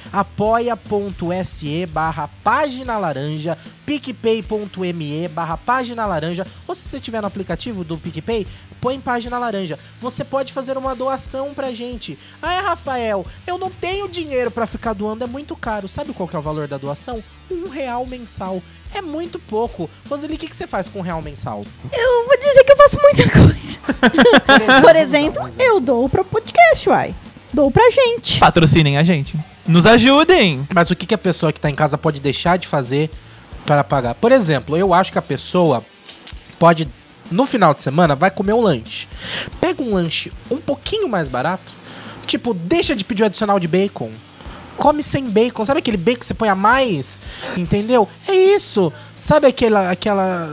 apoia.se barra página laranja, picpay.me barra página laranja. Ou se você tiver no aplicativo do PicPay, põe página laranja. Você pode fazer uma doação pra gente. Ah, Rafael, eu não tenho dinheiro pra ficar doando, é muito caro. Sabe qual que é o valor da doação? Um real mensal. É muito pouco. Roseli, o que, que você faz com um real mensal? Eu vou dizer que eu faço muita coisa. Por exemplo, vamos eu dou pro podcast, uai. Dou pra gente. Patrocinem a gente. Nos ajudem. Mas o que, que a pessoa que tá em casa pode deixar de fazer para pagar? Por exemplo, eu acho que a pessoa pode, no final de semana, vai comer um lanche. Pega um lanche um pouquinho mais barato. Tipo, deixa de pedir o adicional de bacon. Come sem bacon. Sabe aquele bacon que você põe a mais? Entendeu? É isso. Sabe aquela. aquela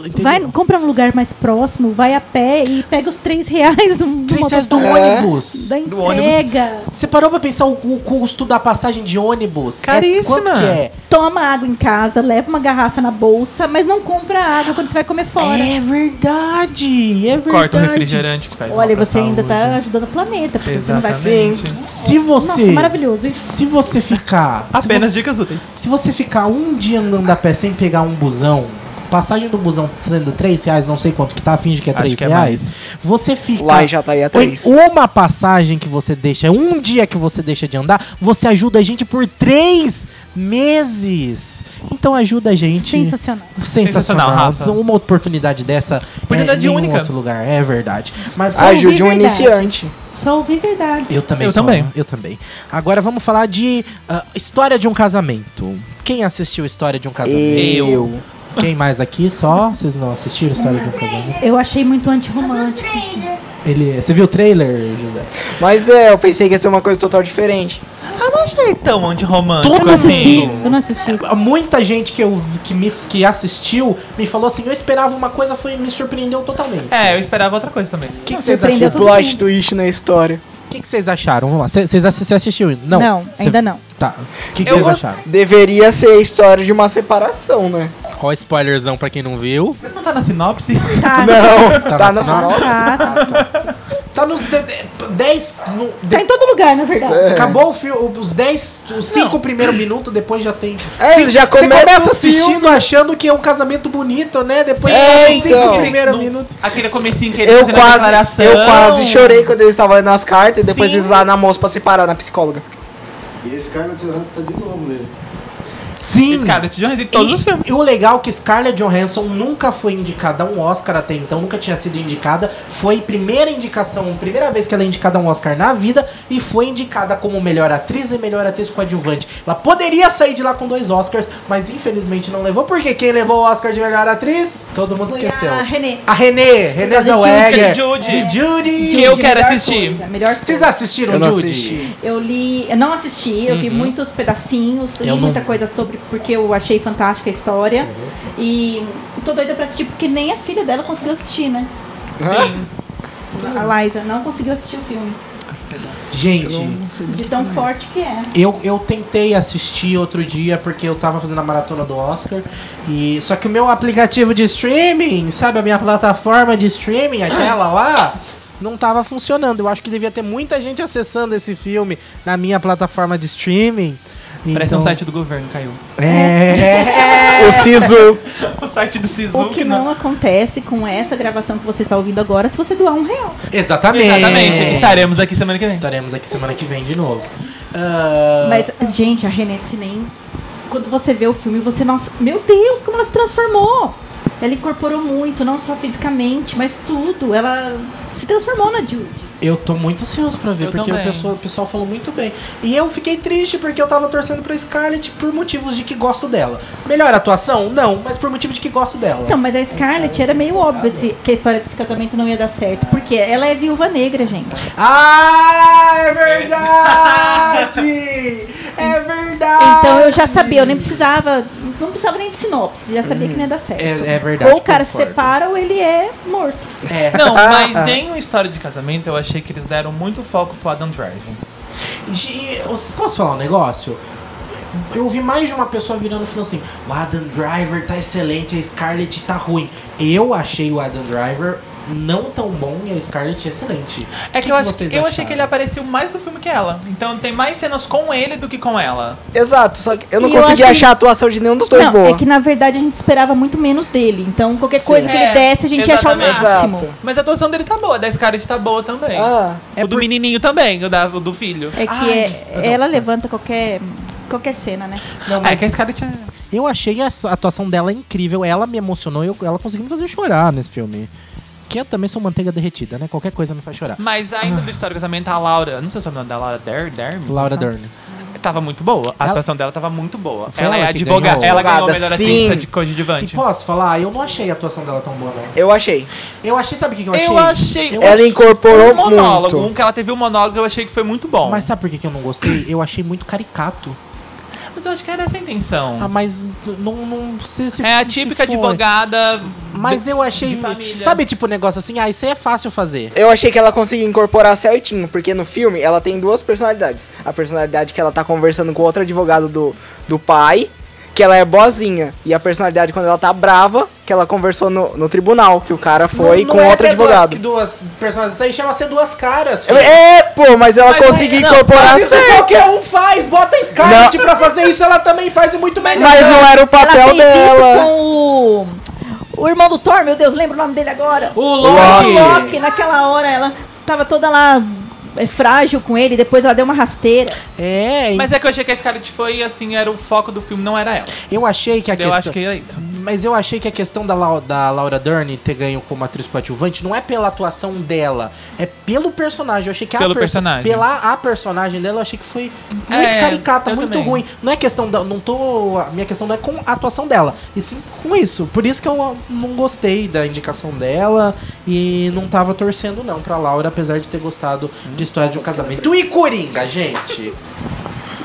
entendeu? Vai, compra um lugar mais próximo, vai a pé e pega os 3 reais do, do Três reais do mototáxi. ônibus. Da Do ônibus. Você parou pra pensar o, o custo da passagem de ônibus? É, Caríssima. quanto que é? Toma água em casa, leva uma garrafa na bolsa, mas não compra água quando você vai comer fora. É verdade, é verdade. Corta o refrigerante que faz Olha, você ainda saúde. tá ajudando o planeta, porque você não vai Exatamente. Se você. Nossa, maravilhoso isso. Se você ficar. se Apenas você- dicas úteis. Se você ficar um dia andando a pé sem pegar um busão, passagem do busão sendo 3 reais, não sei quanto que tá, finge que é Acho 3 que é reais, você fica. Lá já tá aí a três. Uma passagem que você deixa, um dia que você deixa de andar, você ajuda a gente por 3 meses. Então ajuda a gente. Sensacional. Sensacional. Sensacional, Rafa. Uma oportunidade dessa Oportunidade é, em nenhum única. outro lugar, é verdade. Mas Ajude um verdades. iniciante. Só ouvir verdades. eu também Eu sou- também. Eu também. Agora vamos falar de ah, História de um Casamento. Quem assistiu História de um Casamento? Eu. Quem mais aqui? Só? Vocês não assistiram História de um Casamento? Eu achei muito antirromântico. Ele, você viu o trailer, José? Mas é, eu pensei que ia ser uma coisa total diferente. Eu não achei tão antirromântico Eu não assisti. assim. Eu não assisti. Muita gente que, eu, que, me, que assistiu me falou assim: eu esperava uma coisa, foi me surpreendeu totalmente. É, eu esperava outra coisa também. O que, vocês acharam? Plot twist na história. O que, que vocês acharam? Vamos lá. Cê- Vocês assi- você assistiu? Não. Não, Cê- ainda não. Tá. O que, que vocês acharam? Deveria ser a história de uma separação, né? Qual spoilerzão pra quem não viu? Não tá na sinopse? Tá, Não, Tá tá, na na sinopse? sinopse. tá, tá. Tá nos 10. Tá em todo lugar, na verdade. Acabou o filme, os 10, os 5 primeiros minutos, depois já tem. É, já Você começa começa o assistindo achando que é um casamento bonito, né? Depois É, os 5 então. primeiros No- minutos. Aquele comecinho que ele Eu quase, declaração. eu quase chorei quando eles estavam nas cartas e depois Sim. eles lá na moça pra separar na psicóloga. E esse Scarlett Johansson tá de novo nele. Sim. Scarlett Johansson em todos e, os filmes. E o legal é que Scarlett Johansson nunca foi indicada a um Oscar até então, nunca tinha sido indicada. Foi primeira indicação, primeira vez que ela é indicada a um Oscar na vida e foi indicada como melhor atriz e melhor atriz coadjuvante. Ela poderia sair de lá com dois Oscars, mas infelizmente não levou, porque quem levou o Oscar de melhor atriz? Todo mundo Foi esqueceu. a Renê. A Renê, Renê de Zellweger. Judy. De Judy. Que eu quero assistir. coisa, melhor coisa. Vocês assistiram Eu não Judy? assisti. Eu li, eu não assisti, eu vi muitos pedacinhos, li Eu não- muita coisa sobre, porque eu achei fantástica a história. E tô doida pra assistir, porque nem a filha dela conseguiu assistir, né? Sim. A Liza não conseguiu assistir o filme. Gente, De tão forte que é. Eu, eu tentei assistir outro dia porque eu tava fazendo a maratona do Oscar. E só que o meu aplicativo de streaming, sabe, a minha plataforma de streaming, aquela lá, não tava funcionando. Eu acho que devia ter muita gente acessando esse filme na minha plataforma de streaming. Parece Então- um site do governo, caiu. É. O Sisu. O site do Sisu O que não acontece com essa gravação que você está ouvindo agora se você doar um real. Exatamente. Exatamente. Estaremos aqui semana que vem. Estaremos aqui semana que vem de novo. Ah, Mas, gente, a Renée nem Quando você vê o filme, você, nossa, meu Deus, como ela se transformou! Ela incorporou muito, não só fisicamente, mas tudo. Ela se transformou na Jude. Eu tô muito ansioso pra ver, Eu porque o pessoal, o pessoal falou muito bem. E eu fiquei triste porque eu tava torcendo pra Scarlett por motivos de que gosto dela. Melhor atuação? Não, mas por motivo de que gosto dela. Então, mas a Scarlett era meio óbvio se- que a história desse casamento não ia dar certo. Porque ela é viúva negra, gente. Ah, é verdade! é verdade! Então eu já sabia, eu nem precisava. Não precisava nem de sinopse, já sabia que não ia dar certo. É, é verdade. ou o cara se concordo. separa ou ele é morto. É. Não, mas em uma história de casamento, eu achei que eles deram muito foco pro Adam Driver. Eu- Posso falar um negócio? Eu ouvi mais de uma pessoa virando e falando assim: o Adam Driver tá excelente, a Scarlett tá ruim. Eu achei o Adam Driver não tão bom e a Scarlett excelente. É O que, eu, acho, vocês eu achei que ele apareceu mais no filme que ela. Então tem mais cenas com ele do que com ela. Exato, só que eu não E eu consegui acho que- achar a atuação de nenhum dos dois não, boa. é que na verdade a gente esperava muito menos dele. Então qualquer Sim. coisa que ele É, desse, a gente ia achar o máximo. Exato. Mas a atuação dele tá boa, da Scarlett tá boa também. Ah, o do menininho também, o, da- o do filho. É que Ai, é- ela levanta qualquer, qualquer cena, né? Não, Ah, é mas que a Scarlett é... eu achei a atuação dela incrível. Ela me emocionou e eu- ela conseguiu me fazer chorar nesse filme. Que eu também sou manteiga derretida, né? Qualquer coisa me faz chorar. Mas ainda do História do Casamento, a Laura... Não sei se é o nome da Laura Der, Dermy? Laura Dern. tava muito boa. A Ela- atuação dela tava muito boa. Foi ela, ela é advogada. Ela ganhou a melhor atriz de E coadjuvante. posso falar? Eu não achei a atuação dela tão boa, não. Eu achei. Eu achei, sabe o que eu achei? Eu achei. Eu Ela achei- incorporou um monólogo. muito. Um que ela teve um monólogo, eu achei que foi muito bom. Mas sabe por que eu não gostei? Eu achei muito caricato. Mas eu acho que era essa a intenção. Ah, mas não, não se, se é a se típica foi. advogada. Mas de- eu achei. de família. Sabe, tipo, negócio assim, ah, isso aí é fácil fazer. Eu achei que ela conseguia incorporar certinho, porque no filme ela tem duas personalidades. A personalidade que ela tá conversando com outro advogado do, do pai, que ela é boazinha. E a personalidade quando ela tá brava, que ela conversou no, no tribunal, que o cara foi Não- com não é outro advogado. Duas, duas personagens, isso aí chama ser duas caras. filho. É, pô, mas ela Mas conseguiu não, incorporar Mas isso certo. qualquer um faz, bota a Scarlett pra fazer isso, ela também faz e muito melhor. Mas não era o Ela papel fez isso dela. com o, o irmão do Thor, meu Deus, lembra o nome dele agora? O O Loki. Loki, naquela hora, ela tava toda lá é, frágil com ele, depois ela deu uma rasteira. É, Mas é que eu achei que a Scarlett foi, assim, era o foco do filme, não era ela. eu achei que a Eu questão... acho que era isso. Mas eu achei que a questão da, Lau- da Laura Dern ter ganho como atriz coadjuvante não é pela atuação dela, é pelo personagem. Eu achei que Pelo a perso- personagem. Pela a personagem dela, eu achei que foi muito É, caricata, eu muito também. ruim. Não é questão da. Não tô. A minha questão não é com a atuação dela, e sim com isso. Por isso que eu não gostei da indicação dela e não tava torcendo, não, pra Laura, apesar de ter gostado de História de um Casamento. E Coringa, gente?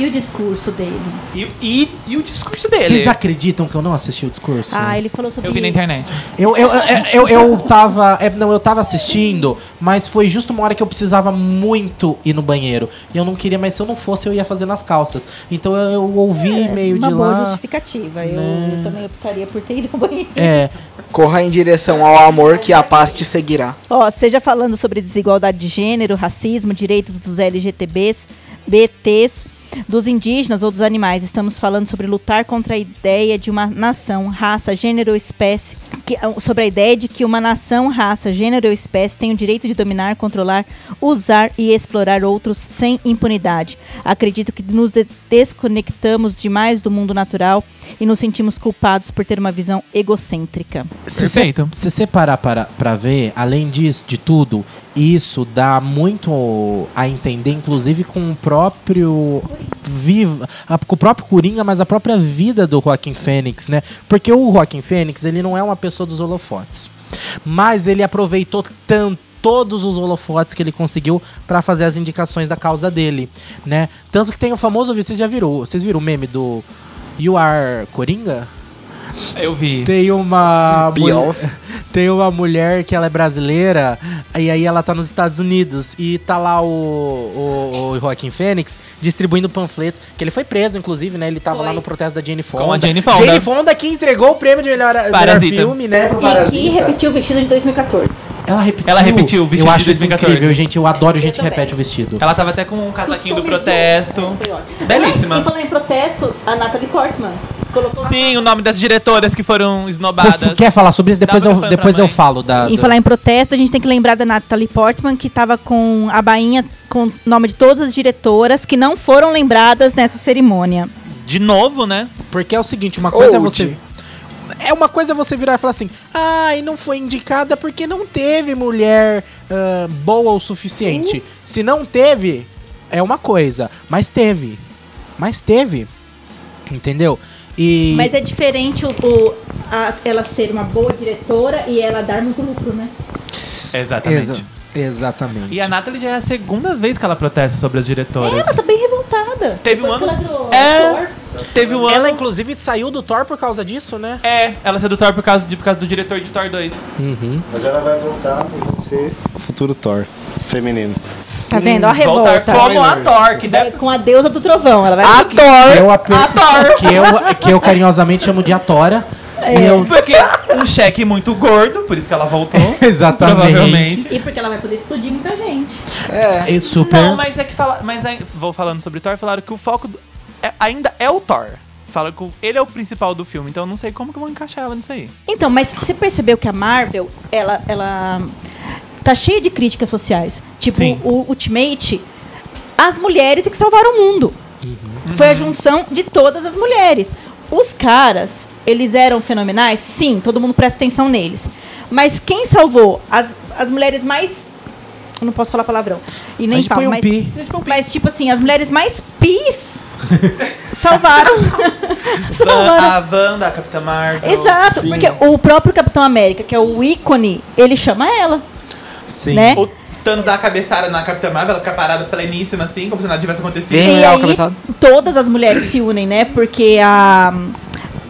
E o discurso dele? E, e, e o discurso dele? Vocês acreditam que eu não assisti o discurso? Ah, ele falou sobre Eu vi na internet. Eu, eu, eu, eu, eu tava. é, não, eu tava assistindo, mas foi justo uma hora que eu precisava muito ir no banheiro. E eu não queria, mas se eu não fosse, eu ia fazer nas calças. Então eu, eu ouvi meio É, uma de boa lá. justificativa. Eu, Né. eu também optaria por ter ido ao banheiro. É. Corra em direção ao amor que a paz te seguirá. Ó, seja falando sobre desigualdade de gênero, racismo, direitos dos LGTBs, BTs, dos indígenas ou dos animais. Estamos falando sobre lutar contra a ideia de uma nação, raça, gênero ou espécie. que- sobre a ideia de que uma nação, raça, gênero ou espécie tem o direito de dominar, controlar, usar e explorar outros sem impunidade. Acredito que nos de- desconectamos demais do mundo natural e nos sentimos culpados por ter uma visão egocêntrica. Se se você parar para, pra ver, além disso, de tudo, isso dá muito a entender, inclusive com o próprio viva, com o próprio Coringa, mas a própria vida do Joaquim Fênix, né? Porque o Joaquim Fênix, ele não é uma pessoa dos holofotes. Mas ele aproveitou tanto todos os holofotes que ele conseguiu pra fazer as indicações da causa dele, né? Tanto que tem o famoso, vocês já viram, vocês viram o meme do You Are Coringa? Eu vi. Tem uma Beyoncé. mulher, tem uma mulher que ela é brasileira e aí ela tá nos Estados Unidos e tá lá o, o, o Joaquim Fênix distribuindo panfletos, que ele foi preso inclusive, né? Ele tava Foi. lá no protesto da Jane Fonda. Com a Jane Fonda. Jane Fonda que entregou o prêmio de melhor, melhor filme, né, pro E que repetiu o vestido de 2014. Ela repetiu. Ela repetiu o vestido Eu de acho isso 2014. incrível, gente. Eu adoro gente que também. repete o vestido. Ela tava até com um casaquinho do protesto. Ótimo. Belíssima. E em protesto, a Natalie Portman colocou Sim, o nome das diretoras que foram esnobadas. Quer falar sobre isso? Depois, Dá eu, depois eu falo da. Em falar em protesto, a gente tem que lembrar da Natalie Portman, que estava com a bainha com o nome de todas as diretoras que não foram lembradas nessa cerimônia. De novo, né? Porque é o seguinte, uma coisa é Old. você. É uma coisa você virar e falar assim, ai, não foi indicada porque não teve mulher ah, boa o suficiente. Se não teve, é uma coisa. Mas teve. Mas teve. Entendeu? E. Mas é diferente o, o- a- ela ser uma boa diretora e ela dar muito lucro, né? Exatamente. Exa- exatamente. E a Natalie já é a segunda vez que ela protesta sobre as diretoras. Ela tá bem revoltada. Teve um Depois ano- que ela virou É. ator. Teve um ano. Ela, inclusive, saiu do Thor por causa disso, né? É, ela saiu do Thor por causa, de, por causa do diretor de Thor 2. Uhum. Mas ela vai voltar e vai ser o futuro Thor feminino. Tá vendo? A Voltar revolta. como a Thor, que deve. Com a deusa do trovão. Ela vai Ator! Eu, ap- que, eu, que eu carinhosamente chamo de Atora. E eu. Porque um cheque muito gordo, por isso que ela voltou. Exatamente. Provavelmente. E porque ela vai poder explodir muita gente. É. E super. Não, mas é que fala. Mas aí, vou falando sobre Thor, falaram que o foco do- é- ainda é o Thor. Falaram que ele é o principal do filme, então eu não sei como que eu vou encaixar ela nisso aí. Então, mas você percebeu que a Marvel, ela, ela tá cheia de críticas sociais. Tipo, Sim. o Ultimate, as mulheres é que salvaram o mundo. Foi a junção de todas as mulheres. Os caras, eles eram fenomenais? Sim, todo mundo presta atenção neles. Mas quem salvou as, as mulheres mais. Eu não posso falar palavrão. E nem falo, um mas, pi. mas, tipo assim, as mulheres mais pis Salvaram. Salvaram. A Wanda, a Capitã Marvel. Exato, Sim. porque o próprio Capitão América, que é o ícone, ele chama ela, Sim. né? O Thanos dá a cabeçada na Capitã Marvel, ela fica parada pleníssima assim, como se nada tivesse acontecido. Bem E legal, aí, cabeçada. todas as mulheres se unem, né? Porque a,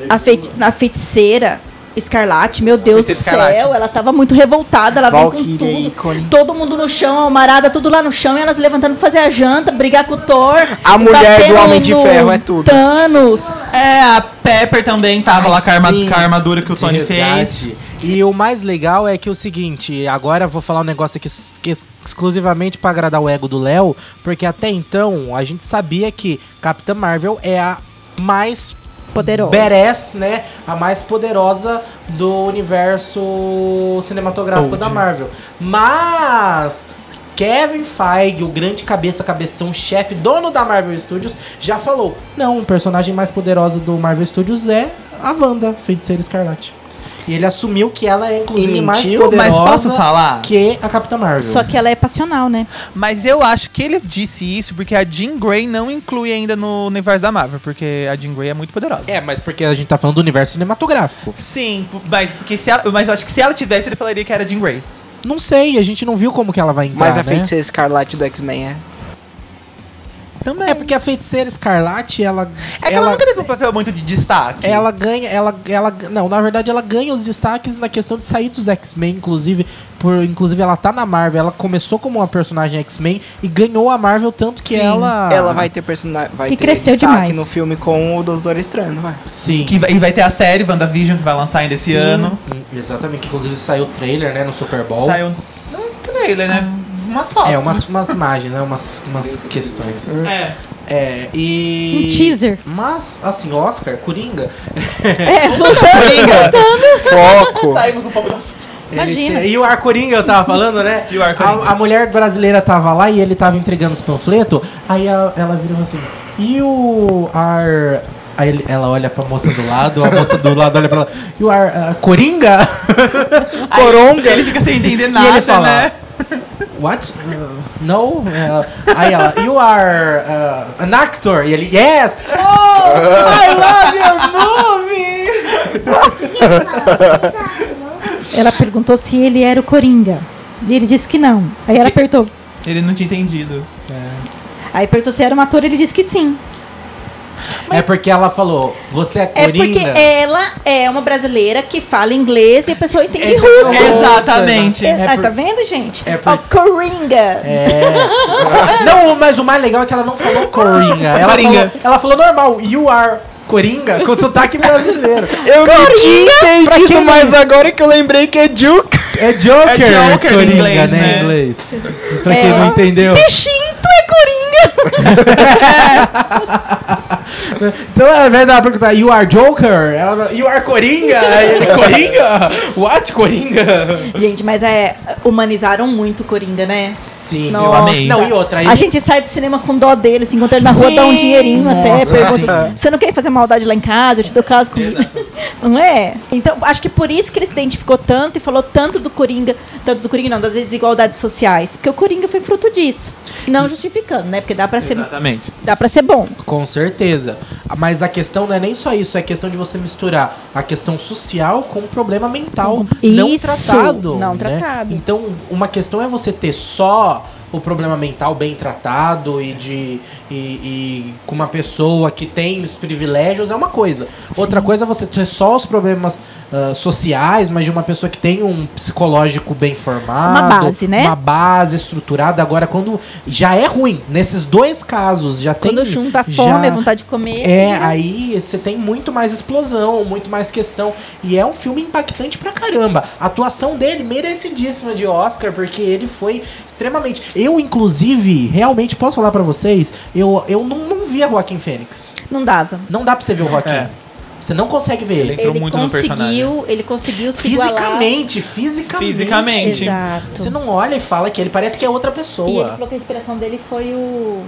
a, feiti a feiticeira Escarlate, meu Deus do Feiticeira céu, Escarlate. ela tava muito revoltada, ela veio com tudo. ícone. Todo mundo no chão, a Almarada, tudo lá no chão, e elas levantando pra fazer a janta, brigar com o Thor. A mulher batendo do Homem de Ferro é tudo. Thanos. É, a Pepper também tava Ai, lá com a, arma- com a armadura que o Tony fez. E o mais legal é que é o seguinte, agora eu vou falar um negócio aqui que é ex- exclusivamente pra agradar o ego do Léo, porque até então a gente sabia que Capitã Marvel é a mais Poderosa. badass, né? A mais poderosa do universo cinematográfico da Marvel. Mas Kevin Feige, o grande cabeça cabeção chefe, dono da Marvel Studios, já falou: "Não, o personagem mais poderosa do Marvel Studios é a Wanda, Feiticeira Escarlate". E ele assumiu que ela é inclusive E mais mentiu, poderosa mas posso falar? que a Capitã Marvel. Só que ela é passional, né? Mas eu acho que ele disse isso porque a Jean Grey não inclui ainda no universo da Marvel, porque a Jean Grey é muito poderosa. É, mas porque a gente tá falando do universo cinematográfico. Sim, mas porque se ela, mas eu acho que se ela tivesse, ele falaria que era Jean Grey. Não sei, a gente não viu como que ela vai entrar, Mas a né? feiticeira Escarlate do X-Men é. Também. É porque a Feiticeira Escarlate, ela É que ela, nunca teve um papel muito de destaque. Ela ganha, ela, ela, não, na verdade ela ganha os destaques na questão de sair dos X-Men, inclusive, por, inclusive ela tá na Marvel, ela começou como uma personagem X-Men e ganhou a Marvel tanto que Sim, ela Ela vai ter personagem. Vai Que ter cresceu destaque demais. no filme com o Doutor Estranho, não vai? sim. Que vai, e vai ter a série WandaVision que vai lançar ainda esse Sim, ano. hum, Exatamente, que inclusive saiu o trailer, né, no Super Bowl. Saiu um trailer, né? Umas fotos. É, umas, umas imagens, né, umas, umas questões. É. É, e... Um teaser. Mas, assim, Oscar, Coringa... É, voltando. Foco! Saímos um pouco da... Imagina. Te- E o Arcoringa eu tava falando, né? E o Arcoringa? A, a mulher brasileira tava lá e ele tava entregando os panfletos. Aí a- ela vira e fala assim: E o Ar. Aí ele- ela olha pra moça do lado, a moça do lado olha pra ela. E o Ar. ah, Coringa? Coronga. Ele fica sem entender nada, e ele fala: né? What? Uh, no? Ela- aí ela: You are uh, an actor? E ele: Yes! Oh! I love your movie! Ela perguntou se ele era o Coringa. E ele disse que não. Aí ela Que- apertou. Ele não tinha entendido. Aí perguntou se era um ator, ele disse que sim. É porque ela falou: Você é É Coringa? porque ela é uma brasileira que fala inglês e a pessoa entende É, russo. Exatamente. É, É ah, por- Tá vendo, gente? É por- Coringa. É. não, mas o mais legal é que ela não falou Coringa. Ela, Coringa. Falou, ela falou normal, you are Coringa, com sotaque brasileiro. Eu não tinha quem entendido, mas agora que eu lembrei que é Juke. É Joker, É Joker em Coringa, inglês, né? né? Em inglês. Pra quem É. não entendeu. Peixinto é Coringa. Então é verdade, ela perguntar, you are Joker? Ela, you are Coringa? Ele, Coringa? What, Coringa? gente, mas é. Humanizaram muito o Coringa, né? Sim, Nossa. eu amei. Não, e outra, aí A gente sai do cinema com dó dele, se encontra ele na rua, dá um Sim, dinheirinho até. nossa, Pergunta, sim. você não quer fazer maldade lá em casa? Eu te dou casa comida. Não é? Então, acho que por isso que ele se identificou tanto e falou tanto do Coringa, tanto do Coringa não, das desigualdades sociais. Porque o Coringa foi fruto disso. Não justificando, né? Porque dá pra ser, Exatamente. dá pra ser bom. Com certeza. Mas a questão não é nem só isso, é a questão de você misturar a questão social com o problema mental não Isso, tratado. não né? tratado. Então, uma questão é você ter só o problema mental bem tratado e de e, e com uma pessoa que tem os privilégios é uma coisa. Outra coisa é você ter só os problemas ah, sociais, mas de uma pessoa que tem um psicológico bem formado, Uma base, né? uma base estruturada. Agora, quando já é ruim, nesses dois casos já tem Quando junta já- fome, a vontade de comer. é, aí você tem muito mais explosão, muito mais questão. E é um filme impactante pra caramba. A atuação dele merecidíssima de Oscar, porque ele foi extremamente. Eu, inclusive, realmente posso falar pra vocês, eu, eu não, não via Joaquim Fênix. Não dava. Não dá pra você ver o Joaquim. É. Você não consegue ver ele. Entrou ele muito no personagem. conseguiu, ele conseguiu se igualar. Fisicamente, fisicamente. Fisicamente. Exato. Você não olha e fala que ele parece que é outra E ele pessoa. falou que a inspiração dele foi o.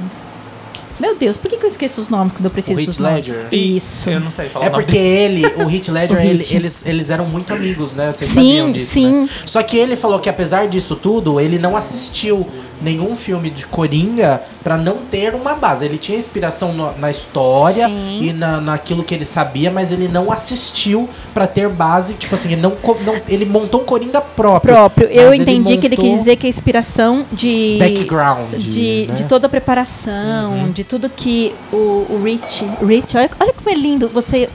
Meu Deus, por que, que eu esqueço os nomes quando eu preciso O Heath dos nomes? Ledger. Isso. Eu não sei falar É o nome porque ele, o Heath Ledger, O ele- eles, eles eram muito amigos, né? Vocês Sim, sabiam disso, sim. né? Só que ele falou que apesar disso tudo, ele não assistiu nenhum filme de Coringa pra não ter uma base. Ele tinha inspiração no- na história Sim. e na, naquilo que ele sabia, mas ele não assistiu pra ter base. Tipo assim, ele não, não- ele montou um Coringa próprio. próprio. Eu Mas ele entendi que ele quis dizer que a inspiração de background. de, né? de toda a preparação, de tudo que o, o Rich, Rich, olha, olha como é lindo você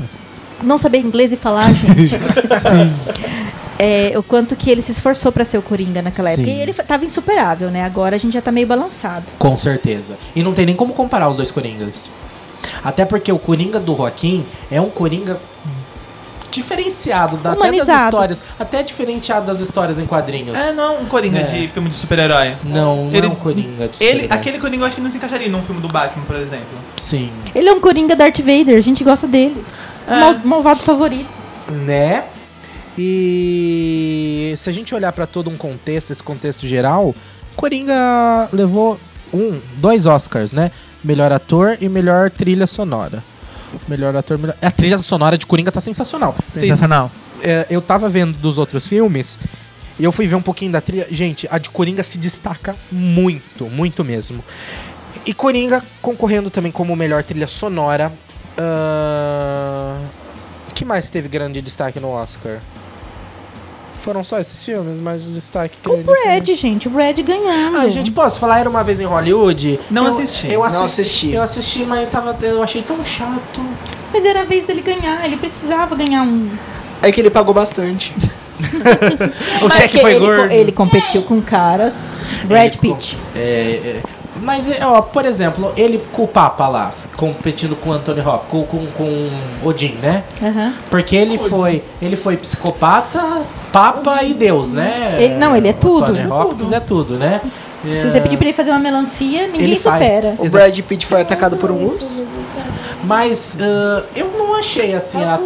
não saber inglês e falar, gente. Sim. É, o quanto que ele se esforçou pra ser o Coringa naquela Sim. época. E ele tava insuperável, né? Agora a gente já tá meio balançado. Com certeza. E não tem nem como comparar os dois Coringas. Até porque o Coringa do Joaquim é um Coringa diferenciado da, até das histórias. Até diferenciado das histórias em quadrinhos. É, não é um Coringa É. de filme de super-herói. Não, não Ele- é um Coringa de Ele, aquele Coringa eu acho que não se encaixaria num filme do Batman, por exemplo. Sim. Ele é um Coringa Darth Vader, a gente gosta dele. O É. mal- malvado favorito. Né? E se a gente olhar pra todo um contexto, esse contexto geral, Coringa levou um, dois Oscars, né? Melhor ator e melhor trilha sonora. Melhor ator, melhor... A trilha sonora de Coringa tá sensacional. Sensacional. é, eu tava vendo dos outros filmes e eu fui ver um pouquinho da trilha. Gente, a de Coringa se destaca muito, muito mesmo. E Coringa concorrendo também como melhor trilha sonora. O que mais teve grande destaque no Oscar? Foram só esses filmes, mas o destaque O grande. assim, Brad, gente, o Brad ganhando. Ah, gente, posso falar? Era uma vez em Hollywood? Não Eu- assisti. Eu Não assisti. assisti. Eu assisti, mas eu, tava, eu achei tão chato. Mas era a vez dele ganhar, ele precisava ganhar um. É que ele pagou bastante. O Mas cheque que foi ele, gordo. co- ele competiu com caras. Brad Ele com- Pitt. É, é, mas, é, ó, por exemplo, ele com o Papa lá, competindo com o Anthony Hopkins, com, com, com Odin, né? Aham. Porque ele foi, ele foi psicopata, Papa e Deus, né? Ele- não, ele é tudo, O é Hopkins é tudo, né? Se É, você pedir pra ele fazer uma melancia, ninguém Ele faz. supera. O Exato. Brad Pitt foi atacado por um urso? Mas ah, eu não achei assim a.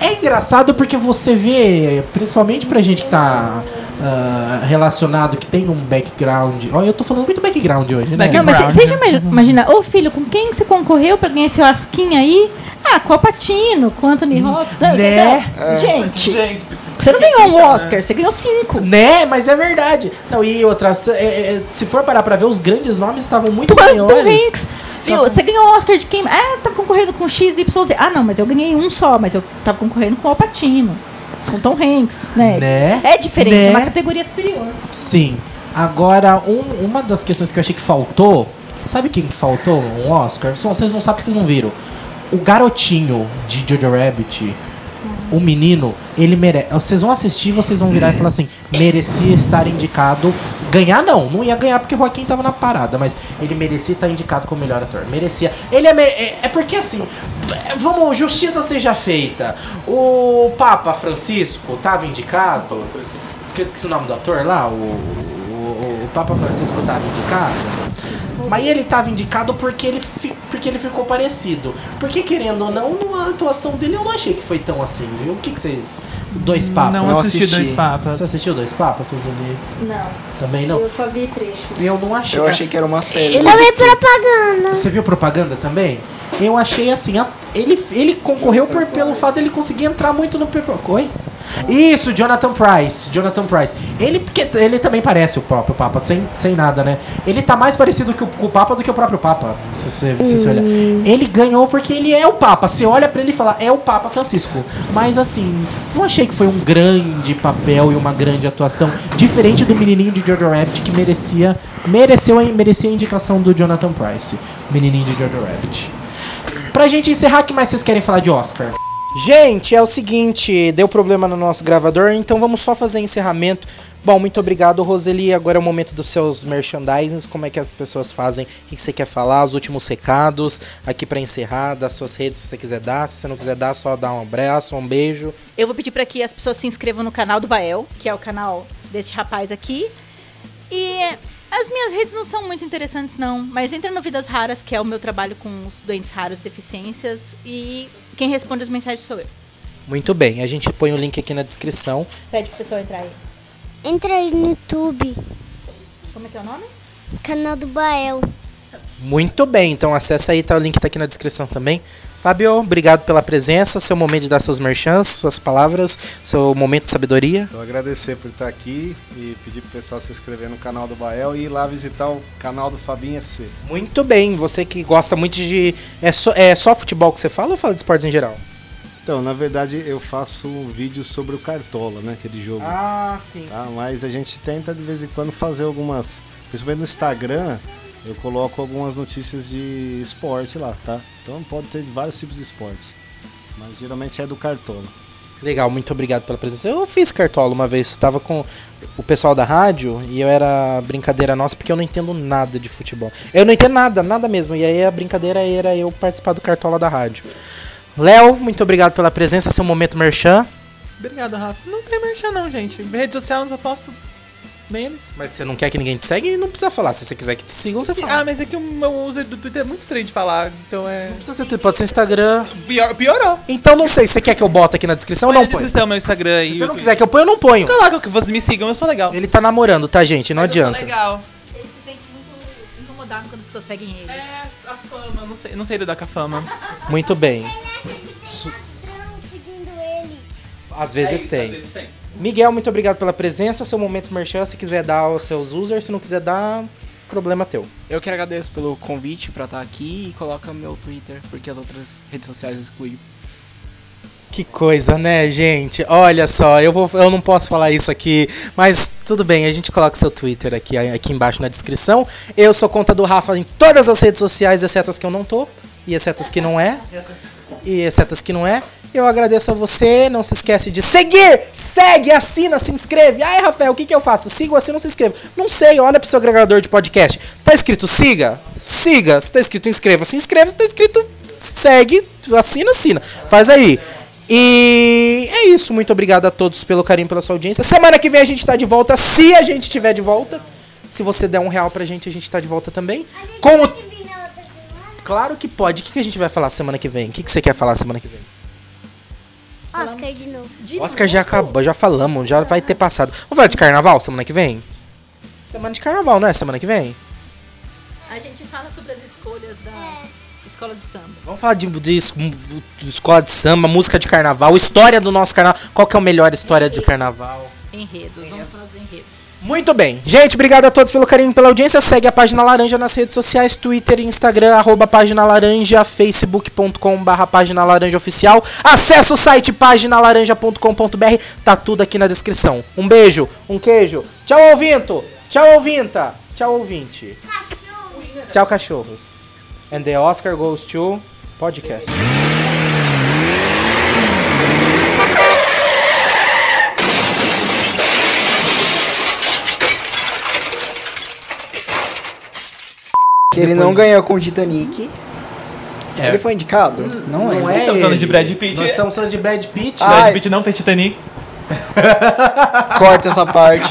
É, é engraçado porque você vê, principalmente pra gente que tá ah, relacionado, que tem um background. Ó, eu tô falando muito background hoje, né? Não, mas Background. você já imagina, ô filho, com quem que você concorreu pra ganhar esse lasquinha aí? Ah, com a Patino, com o Anthony Hopkins. Não, Né? você- Gente, Gente, você não ganhou um Oscar, você ganhou cinco. Né, mas é verdade. Não, e outra, se, é, é, se for parar pra ver, os grandes nomes estavam muito Tom maiores. Hanks. Viu, você ganhou o Oscar de quem? Ah, tava concorrendo com XYZ. Ah, não, mas eu ganhei um só, mas eu tava concorrendo com o Patino. Com Tom Hanks, né? Né? É diferente, Né? é uma categoria superior. Sim. Agora, um- uma das questões que eu achei que faltou. Sabe quem que faltou um Oscar? Só Vocês não sabem, vocês não viram. O garotinho de Jojo Rabbit, o menino, ele merece. Vocês vão assistir, vocês vão virar e falar assim: merecia estar indicado. Ganhar não, não ia ganhar porque o Joaquim tava na parada, mas ele merecia estar indicado como melhor ator. Merecia. Ele é. me- É, é porque assim, vamos, justiça seja feita. O Papa Francisco tava indicado. Que eu esqueci o nome do ator lá, o, o, o Papa Francisco tava indicado. Mas ele tava indicado porque ele, fi- porque ele ficou parecido. Porque, querendo ou não, a atuação dele eu não achei que foi tão assim, viu? O que, que vocês. Dois Papas? não, não assisti, assisti. Dois Papas. Você assistiu Dois Papas, Suzane? Não, Também não? eu só vi trechos. Eu não achei. Eu achei que era uma série. Ele- Eu vi propaganda. Você viu propaganda também? Eu achei assim, a- ele, ele concorreu por, pelo fato dele conseguir entrar muito no Paper. Oi? Isso, Jonathan Price. Jonathan Price. Ele, porque ele também parece o próprio Papa, sem, sem nada, né? Ele tá mais parecido que o, com o Papa do que o próprio Papa. Se você, se você olhar. Ele ganhou porque ele é o Papa. Você olha pra ele e fala, é o Papa Francisco. Mas assim, não achei que foi um grande papel e uma grande atuação. Diferente do menininho de Jojo Rabbit, que merecia, mereceu, a- merecia a indicação do Jonathan Price. Menininho de Jojo Rabbit. Pra gente encerrar, o que mais vocês querem falar de Oscar? Gente, é o seguinte, deu problema no nosso gravador, então vamos só fazer encerramento. Bom, muito obrigado, Roseli. Agora é o momento dos seus merchandisings, como é que as pessoas fazem, o que você quer falar, os últimos recados, aqui pra encerrar, das suas redes, se você quiser dar, se você não quiser dar, só dá um abraço, um beijo. Eu vou pedir para que as pessoas se inscrevam no canal do Bael, que é o canal desse rapaz aqui. E as minhas redes não são muito interessantes, não. Mas entra no Vidas Raras, que é o meu trabalho com os doentes raros, deficiências. E quem responde as mensagens sou eu. Muito bem, a gente põe o link aqui na descrição. Pede pro pessoal entrar aí. Entra aí no YouTube, Como é que é o nome? canal do Bael. Muito bem, então acessa aí, tá, o link tá aqui na descrição também. Fábio, obrigado pela presença, seu momento de dar seus merchants, suas palavras, seu momento de sabedoria. Então agradecer por estar aqui e pedir pro pessoal se inscrever no canal do Bael e ir lá visitar o canal do Fabinho FC. Muito bem, você que gosta muito de. É só, é só futebol que você fala ou fala de esportes em geral? Então, na verdade, eu faço um vídeo sobre o Cartola, né? Aquele jogo. Ah, sim. Tá? Mas a gente tenta de vez em quando fazer algumas. Principalmente no Instagram, eu coloco algumas notícias de esporte lá, tá? Então pode ter vários tipos de esporte. Mas geralmente é do Cartola. Legal, muito obrigado pela presença. Eu fiz cartola uma vez, eu tava com o pessoal da rádio e eu era brincadeira nossa porque eu não entendo nada de futebol. Eu não entendo nada, nada mesmo. E aí a brincadeira era eu participar do cartola da rádio. Léo, muito obrigado pela presença, seu momento merchan. Obrigado, Rafa. Não tem merchan não, gente. Rede social eu só posto memes. Mas você não quer que ninguém te segue? Não precisa falar. Se você quiser que te sigam, você fala. Ah, mas é que o meu user do Twitter é muito estranho de falar, então é... Não precisa ser Twitter, pode ser Instagram. Pior, piorou. Então não sei, você quer que eu bote aqui na descrição ou Põe não na põe? descrição meu Instagram e Se você não quiser que eu ponha, eu não ponho. Coloca que vocês me sigam, eu sou legal. Ele tá namorando, tá, gente? Não Eu sou adianta. legal. Ele se sente muito incomodado quando as pessoas seguem ele. É, a fama, não sei, não sei lidar com a fama. Muito bem. Estão seguindo ele. Às vezes tem. Miguel, muito obrigado pela presença. Seu momento merchan, se quiser dar os seus users, se não quiser dar, problema teu. Eu que agradeço pelo convite pra estar aqui e coloca meu Twitter, porque as outras redes sociais eu excluí. Que coisa, né, gente? Olha só, eu, vou, eu não posso falar isso aqui, mas tudo bem, a gente coloca seu Twitter aqui, aqui embaixo na descrição. Eu sou conta do Rafa em todas as redes sociais, exceto as que eu não tô, e exceto as que não é, e exceto as que não é. Eu agradeço a você, não se esquece de seguir, segue, assina, se inscreve. Ai, Rafael, o que, que eu faço? Siga ou assina ou se inscreva? Não sei, olha pro seu agregador de podcast. Tá escrito siga? Siga. Se tá escrito inscreva, se inscreva. Se tá escrito segue, assina, assina. Faz aí. E é isso. Muito obrigado a todos pelo carinho, pela sua audiência. Semana que vem a gente tá de volta, se a gente tiver de volta. Se você der um real pra gente, a gente tá de volta também. Com o... Claro que pode. O que, que a gente vai falar semana que vem? O que, que você quer falar semana que vem? Oscar de novo. Oscar já acabou, já falamos, já vai ter passado. Vamos falar de carnaval semana que vem? Semana de carnaval, não é? Semana que vem? A gente fala sobre as escolhas das escolas de samba. Vamos falar de, de de escola de samba, música de carnaval, história do nosso carnaval. Qual que é a melhor história de carnaval? Enredos, vamos falar dos enredos. Muito bem. Gente, obrigado a todos pelo carinho e pela audiência. Segue a Página Laranja nas redes sociais, Twitter, Instagram, arroba Página Laranja, facebook.com barra Página Laranja Oficial. Acesse o site paginalaranja.com.br, tá tudo aqui na descrição. Um beijo, um queijo. Tchau, ouvinto. Tchau, ouvinta. Tchau, ouvinte. Tchau, cachorros. And the Oscar goes to podcast. Que ele não ganhou com o Titanic. Ele foi indicado? Não, Não é. é Estamos falando de Brad Pitt. Nós estamos falando de Brad Pitt. Ah, Brad. Pitt não fez Titanic. Corta essa parte.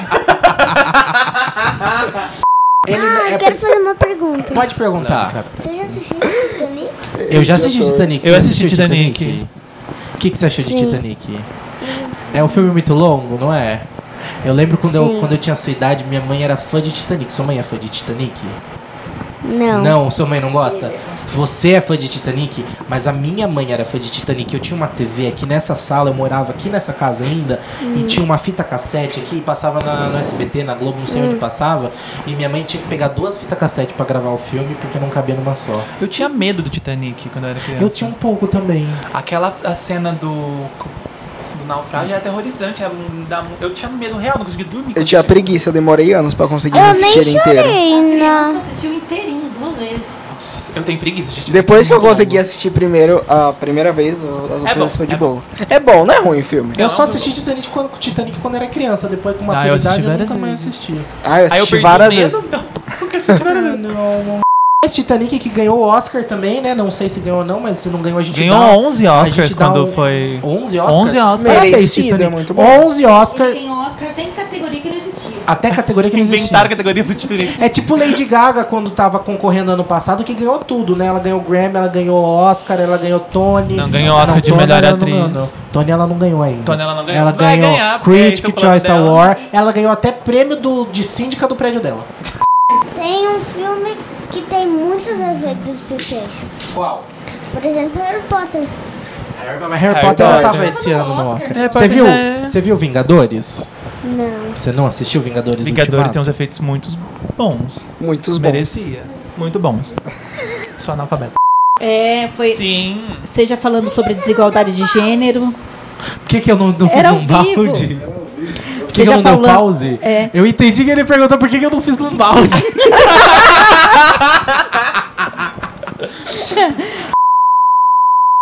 Ele Ah, é- eu quero fazer uma pergunta. Pode perguntar. Você já assistiu Titanic? Eu já assisti Titanic. Eu assisti assistiu Titanic. O que, que você achou de Sim. Titanic? É um filme muito longo, não é? Eu lembro quando eu, quando eu tinha sua idade, minha mãe era fã de Titanic. Sua mãe é fã de Titanic? Não. Não, sua mãe não gosta? Você é fã de Titanic, mas a minha mãe era fã de Titanic. Eu tinha uma TV aqui nessa sala, eu morava aqui nessa casa ainda, e tinha uma fita cassete aqui, e passava na, no SBT, na Globo, não sei onde passava, e minha mãe tinha que pegar duas fitas cassete pra gravar o filme, porque não cabia numa só. Eu tinha medo do Titanic quando eu era criança. Eu tinha um pouco também. Aquela a cena do. Do naufrágio é aterrorizante. é, dá eu tinha medo real, não conseguia dormir. Eu tinha preguiça, eu demorei anos pra conseguir Eu assistir ele nem inteiro. na... assistiu inteirinho, duas vezes. Eu tenho preguiça de. Depois que eu consegui assistir primeiro, a primeira vez, as outras bom, vezes foi de é boa. É bom, não é ruim o filme. Eu Não, só eu- assisti Titanic quando, Titanic quando era criança, depois com Ah, eu eu, nunca mais assisti. Ah, eu Aí eu assisti várias o medo, vezes. então. Eu várias vezes. Não, Esse Titanic que ganhou o Oscar também, né? Não sei se ganhou ou não, mas se não ganhou a gente Ganhou dá, 11 a Oscars quando um- foi. 11 Oscars? 11 Oscars. Parabéns, Merecido, Titanic. é muito bom. 11 Oscars, tem Oscar, tem categoria que não existia. até categoria que não existia. Inventaram a categoria pro Titanic. É tipo Lady Gaga quando tava concorrendo ano passado, que ganhou tudo, né? Ela ganhou Grammy, ela ganhou Oscar, ela ganhou Tony. Não, ganhou Oscar de Tony melhor ela não atriz. ganhou, não. Tony ela não ganhou ainda. Tony ela não ganhou. Ela Vai ganhou ganhar, é Critic Choice. Award. Ela ganhou até prêmio do, de síndica do prédio dela. Tem um filme que tem muitos efeitos especiais. Qual? Por exemplo, Harry Potter. Harry, mas Harry Harry Potter não tava esse ano no Oscar. Você viu, é- você viu Vingadores? Não. Você não assistiu Vingadores Vingadores Ultimato? tem uns efeitos muito bons. Muitos bons. Merecia. Muito bons. Sou analfabeto. É, foi. Sim. Seja falando sobre desigualdade de gênero. Por que, que eu não, não fiz Era num ao vivo. que, já não deu falou- pause? É. Eu entendi que ele perguntou por que, que eu não fiz num balde.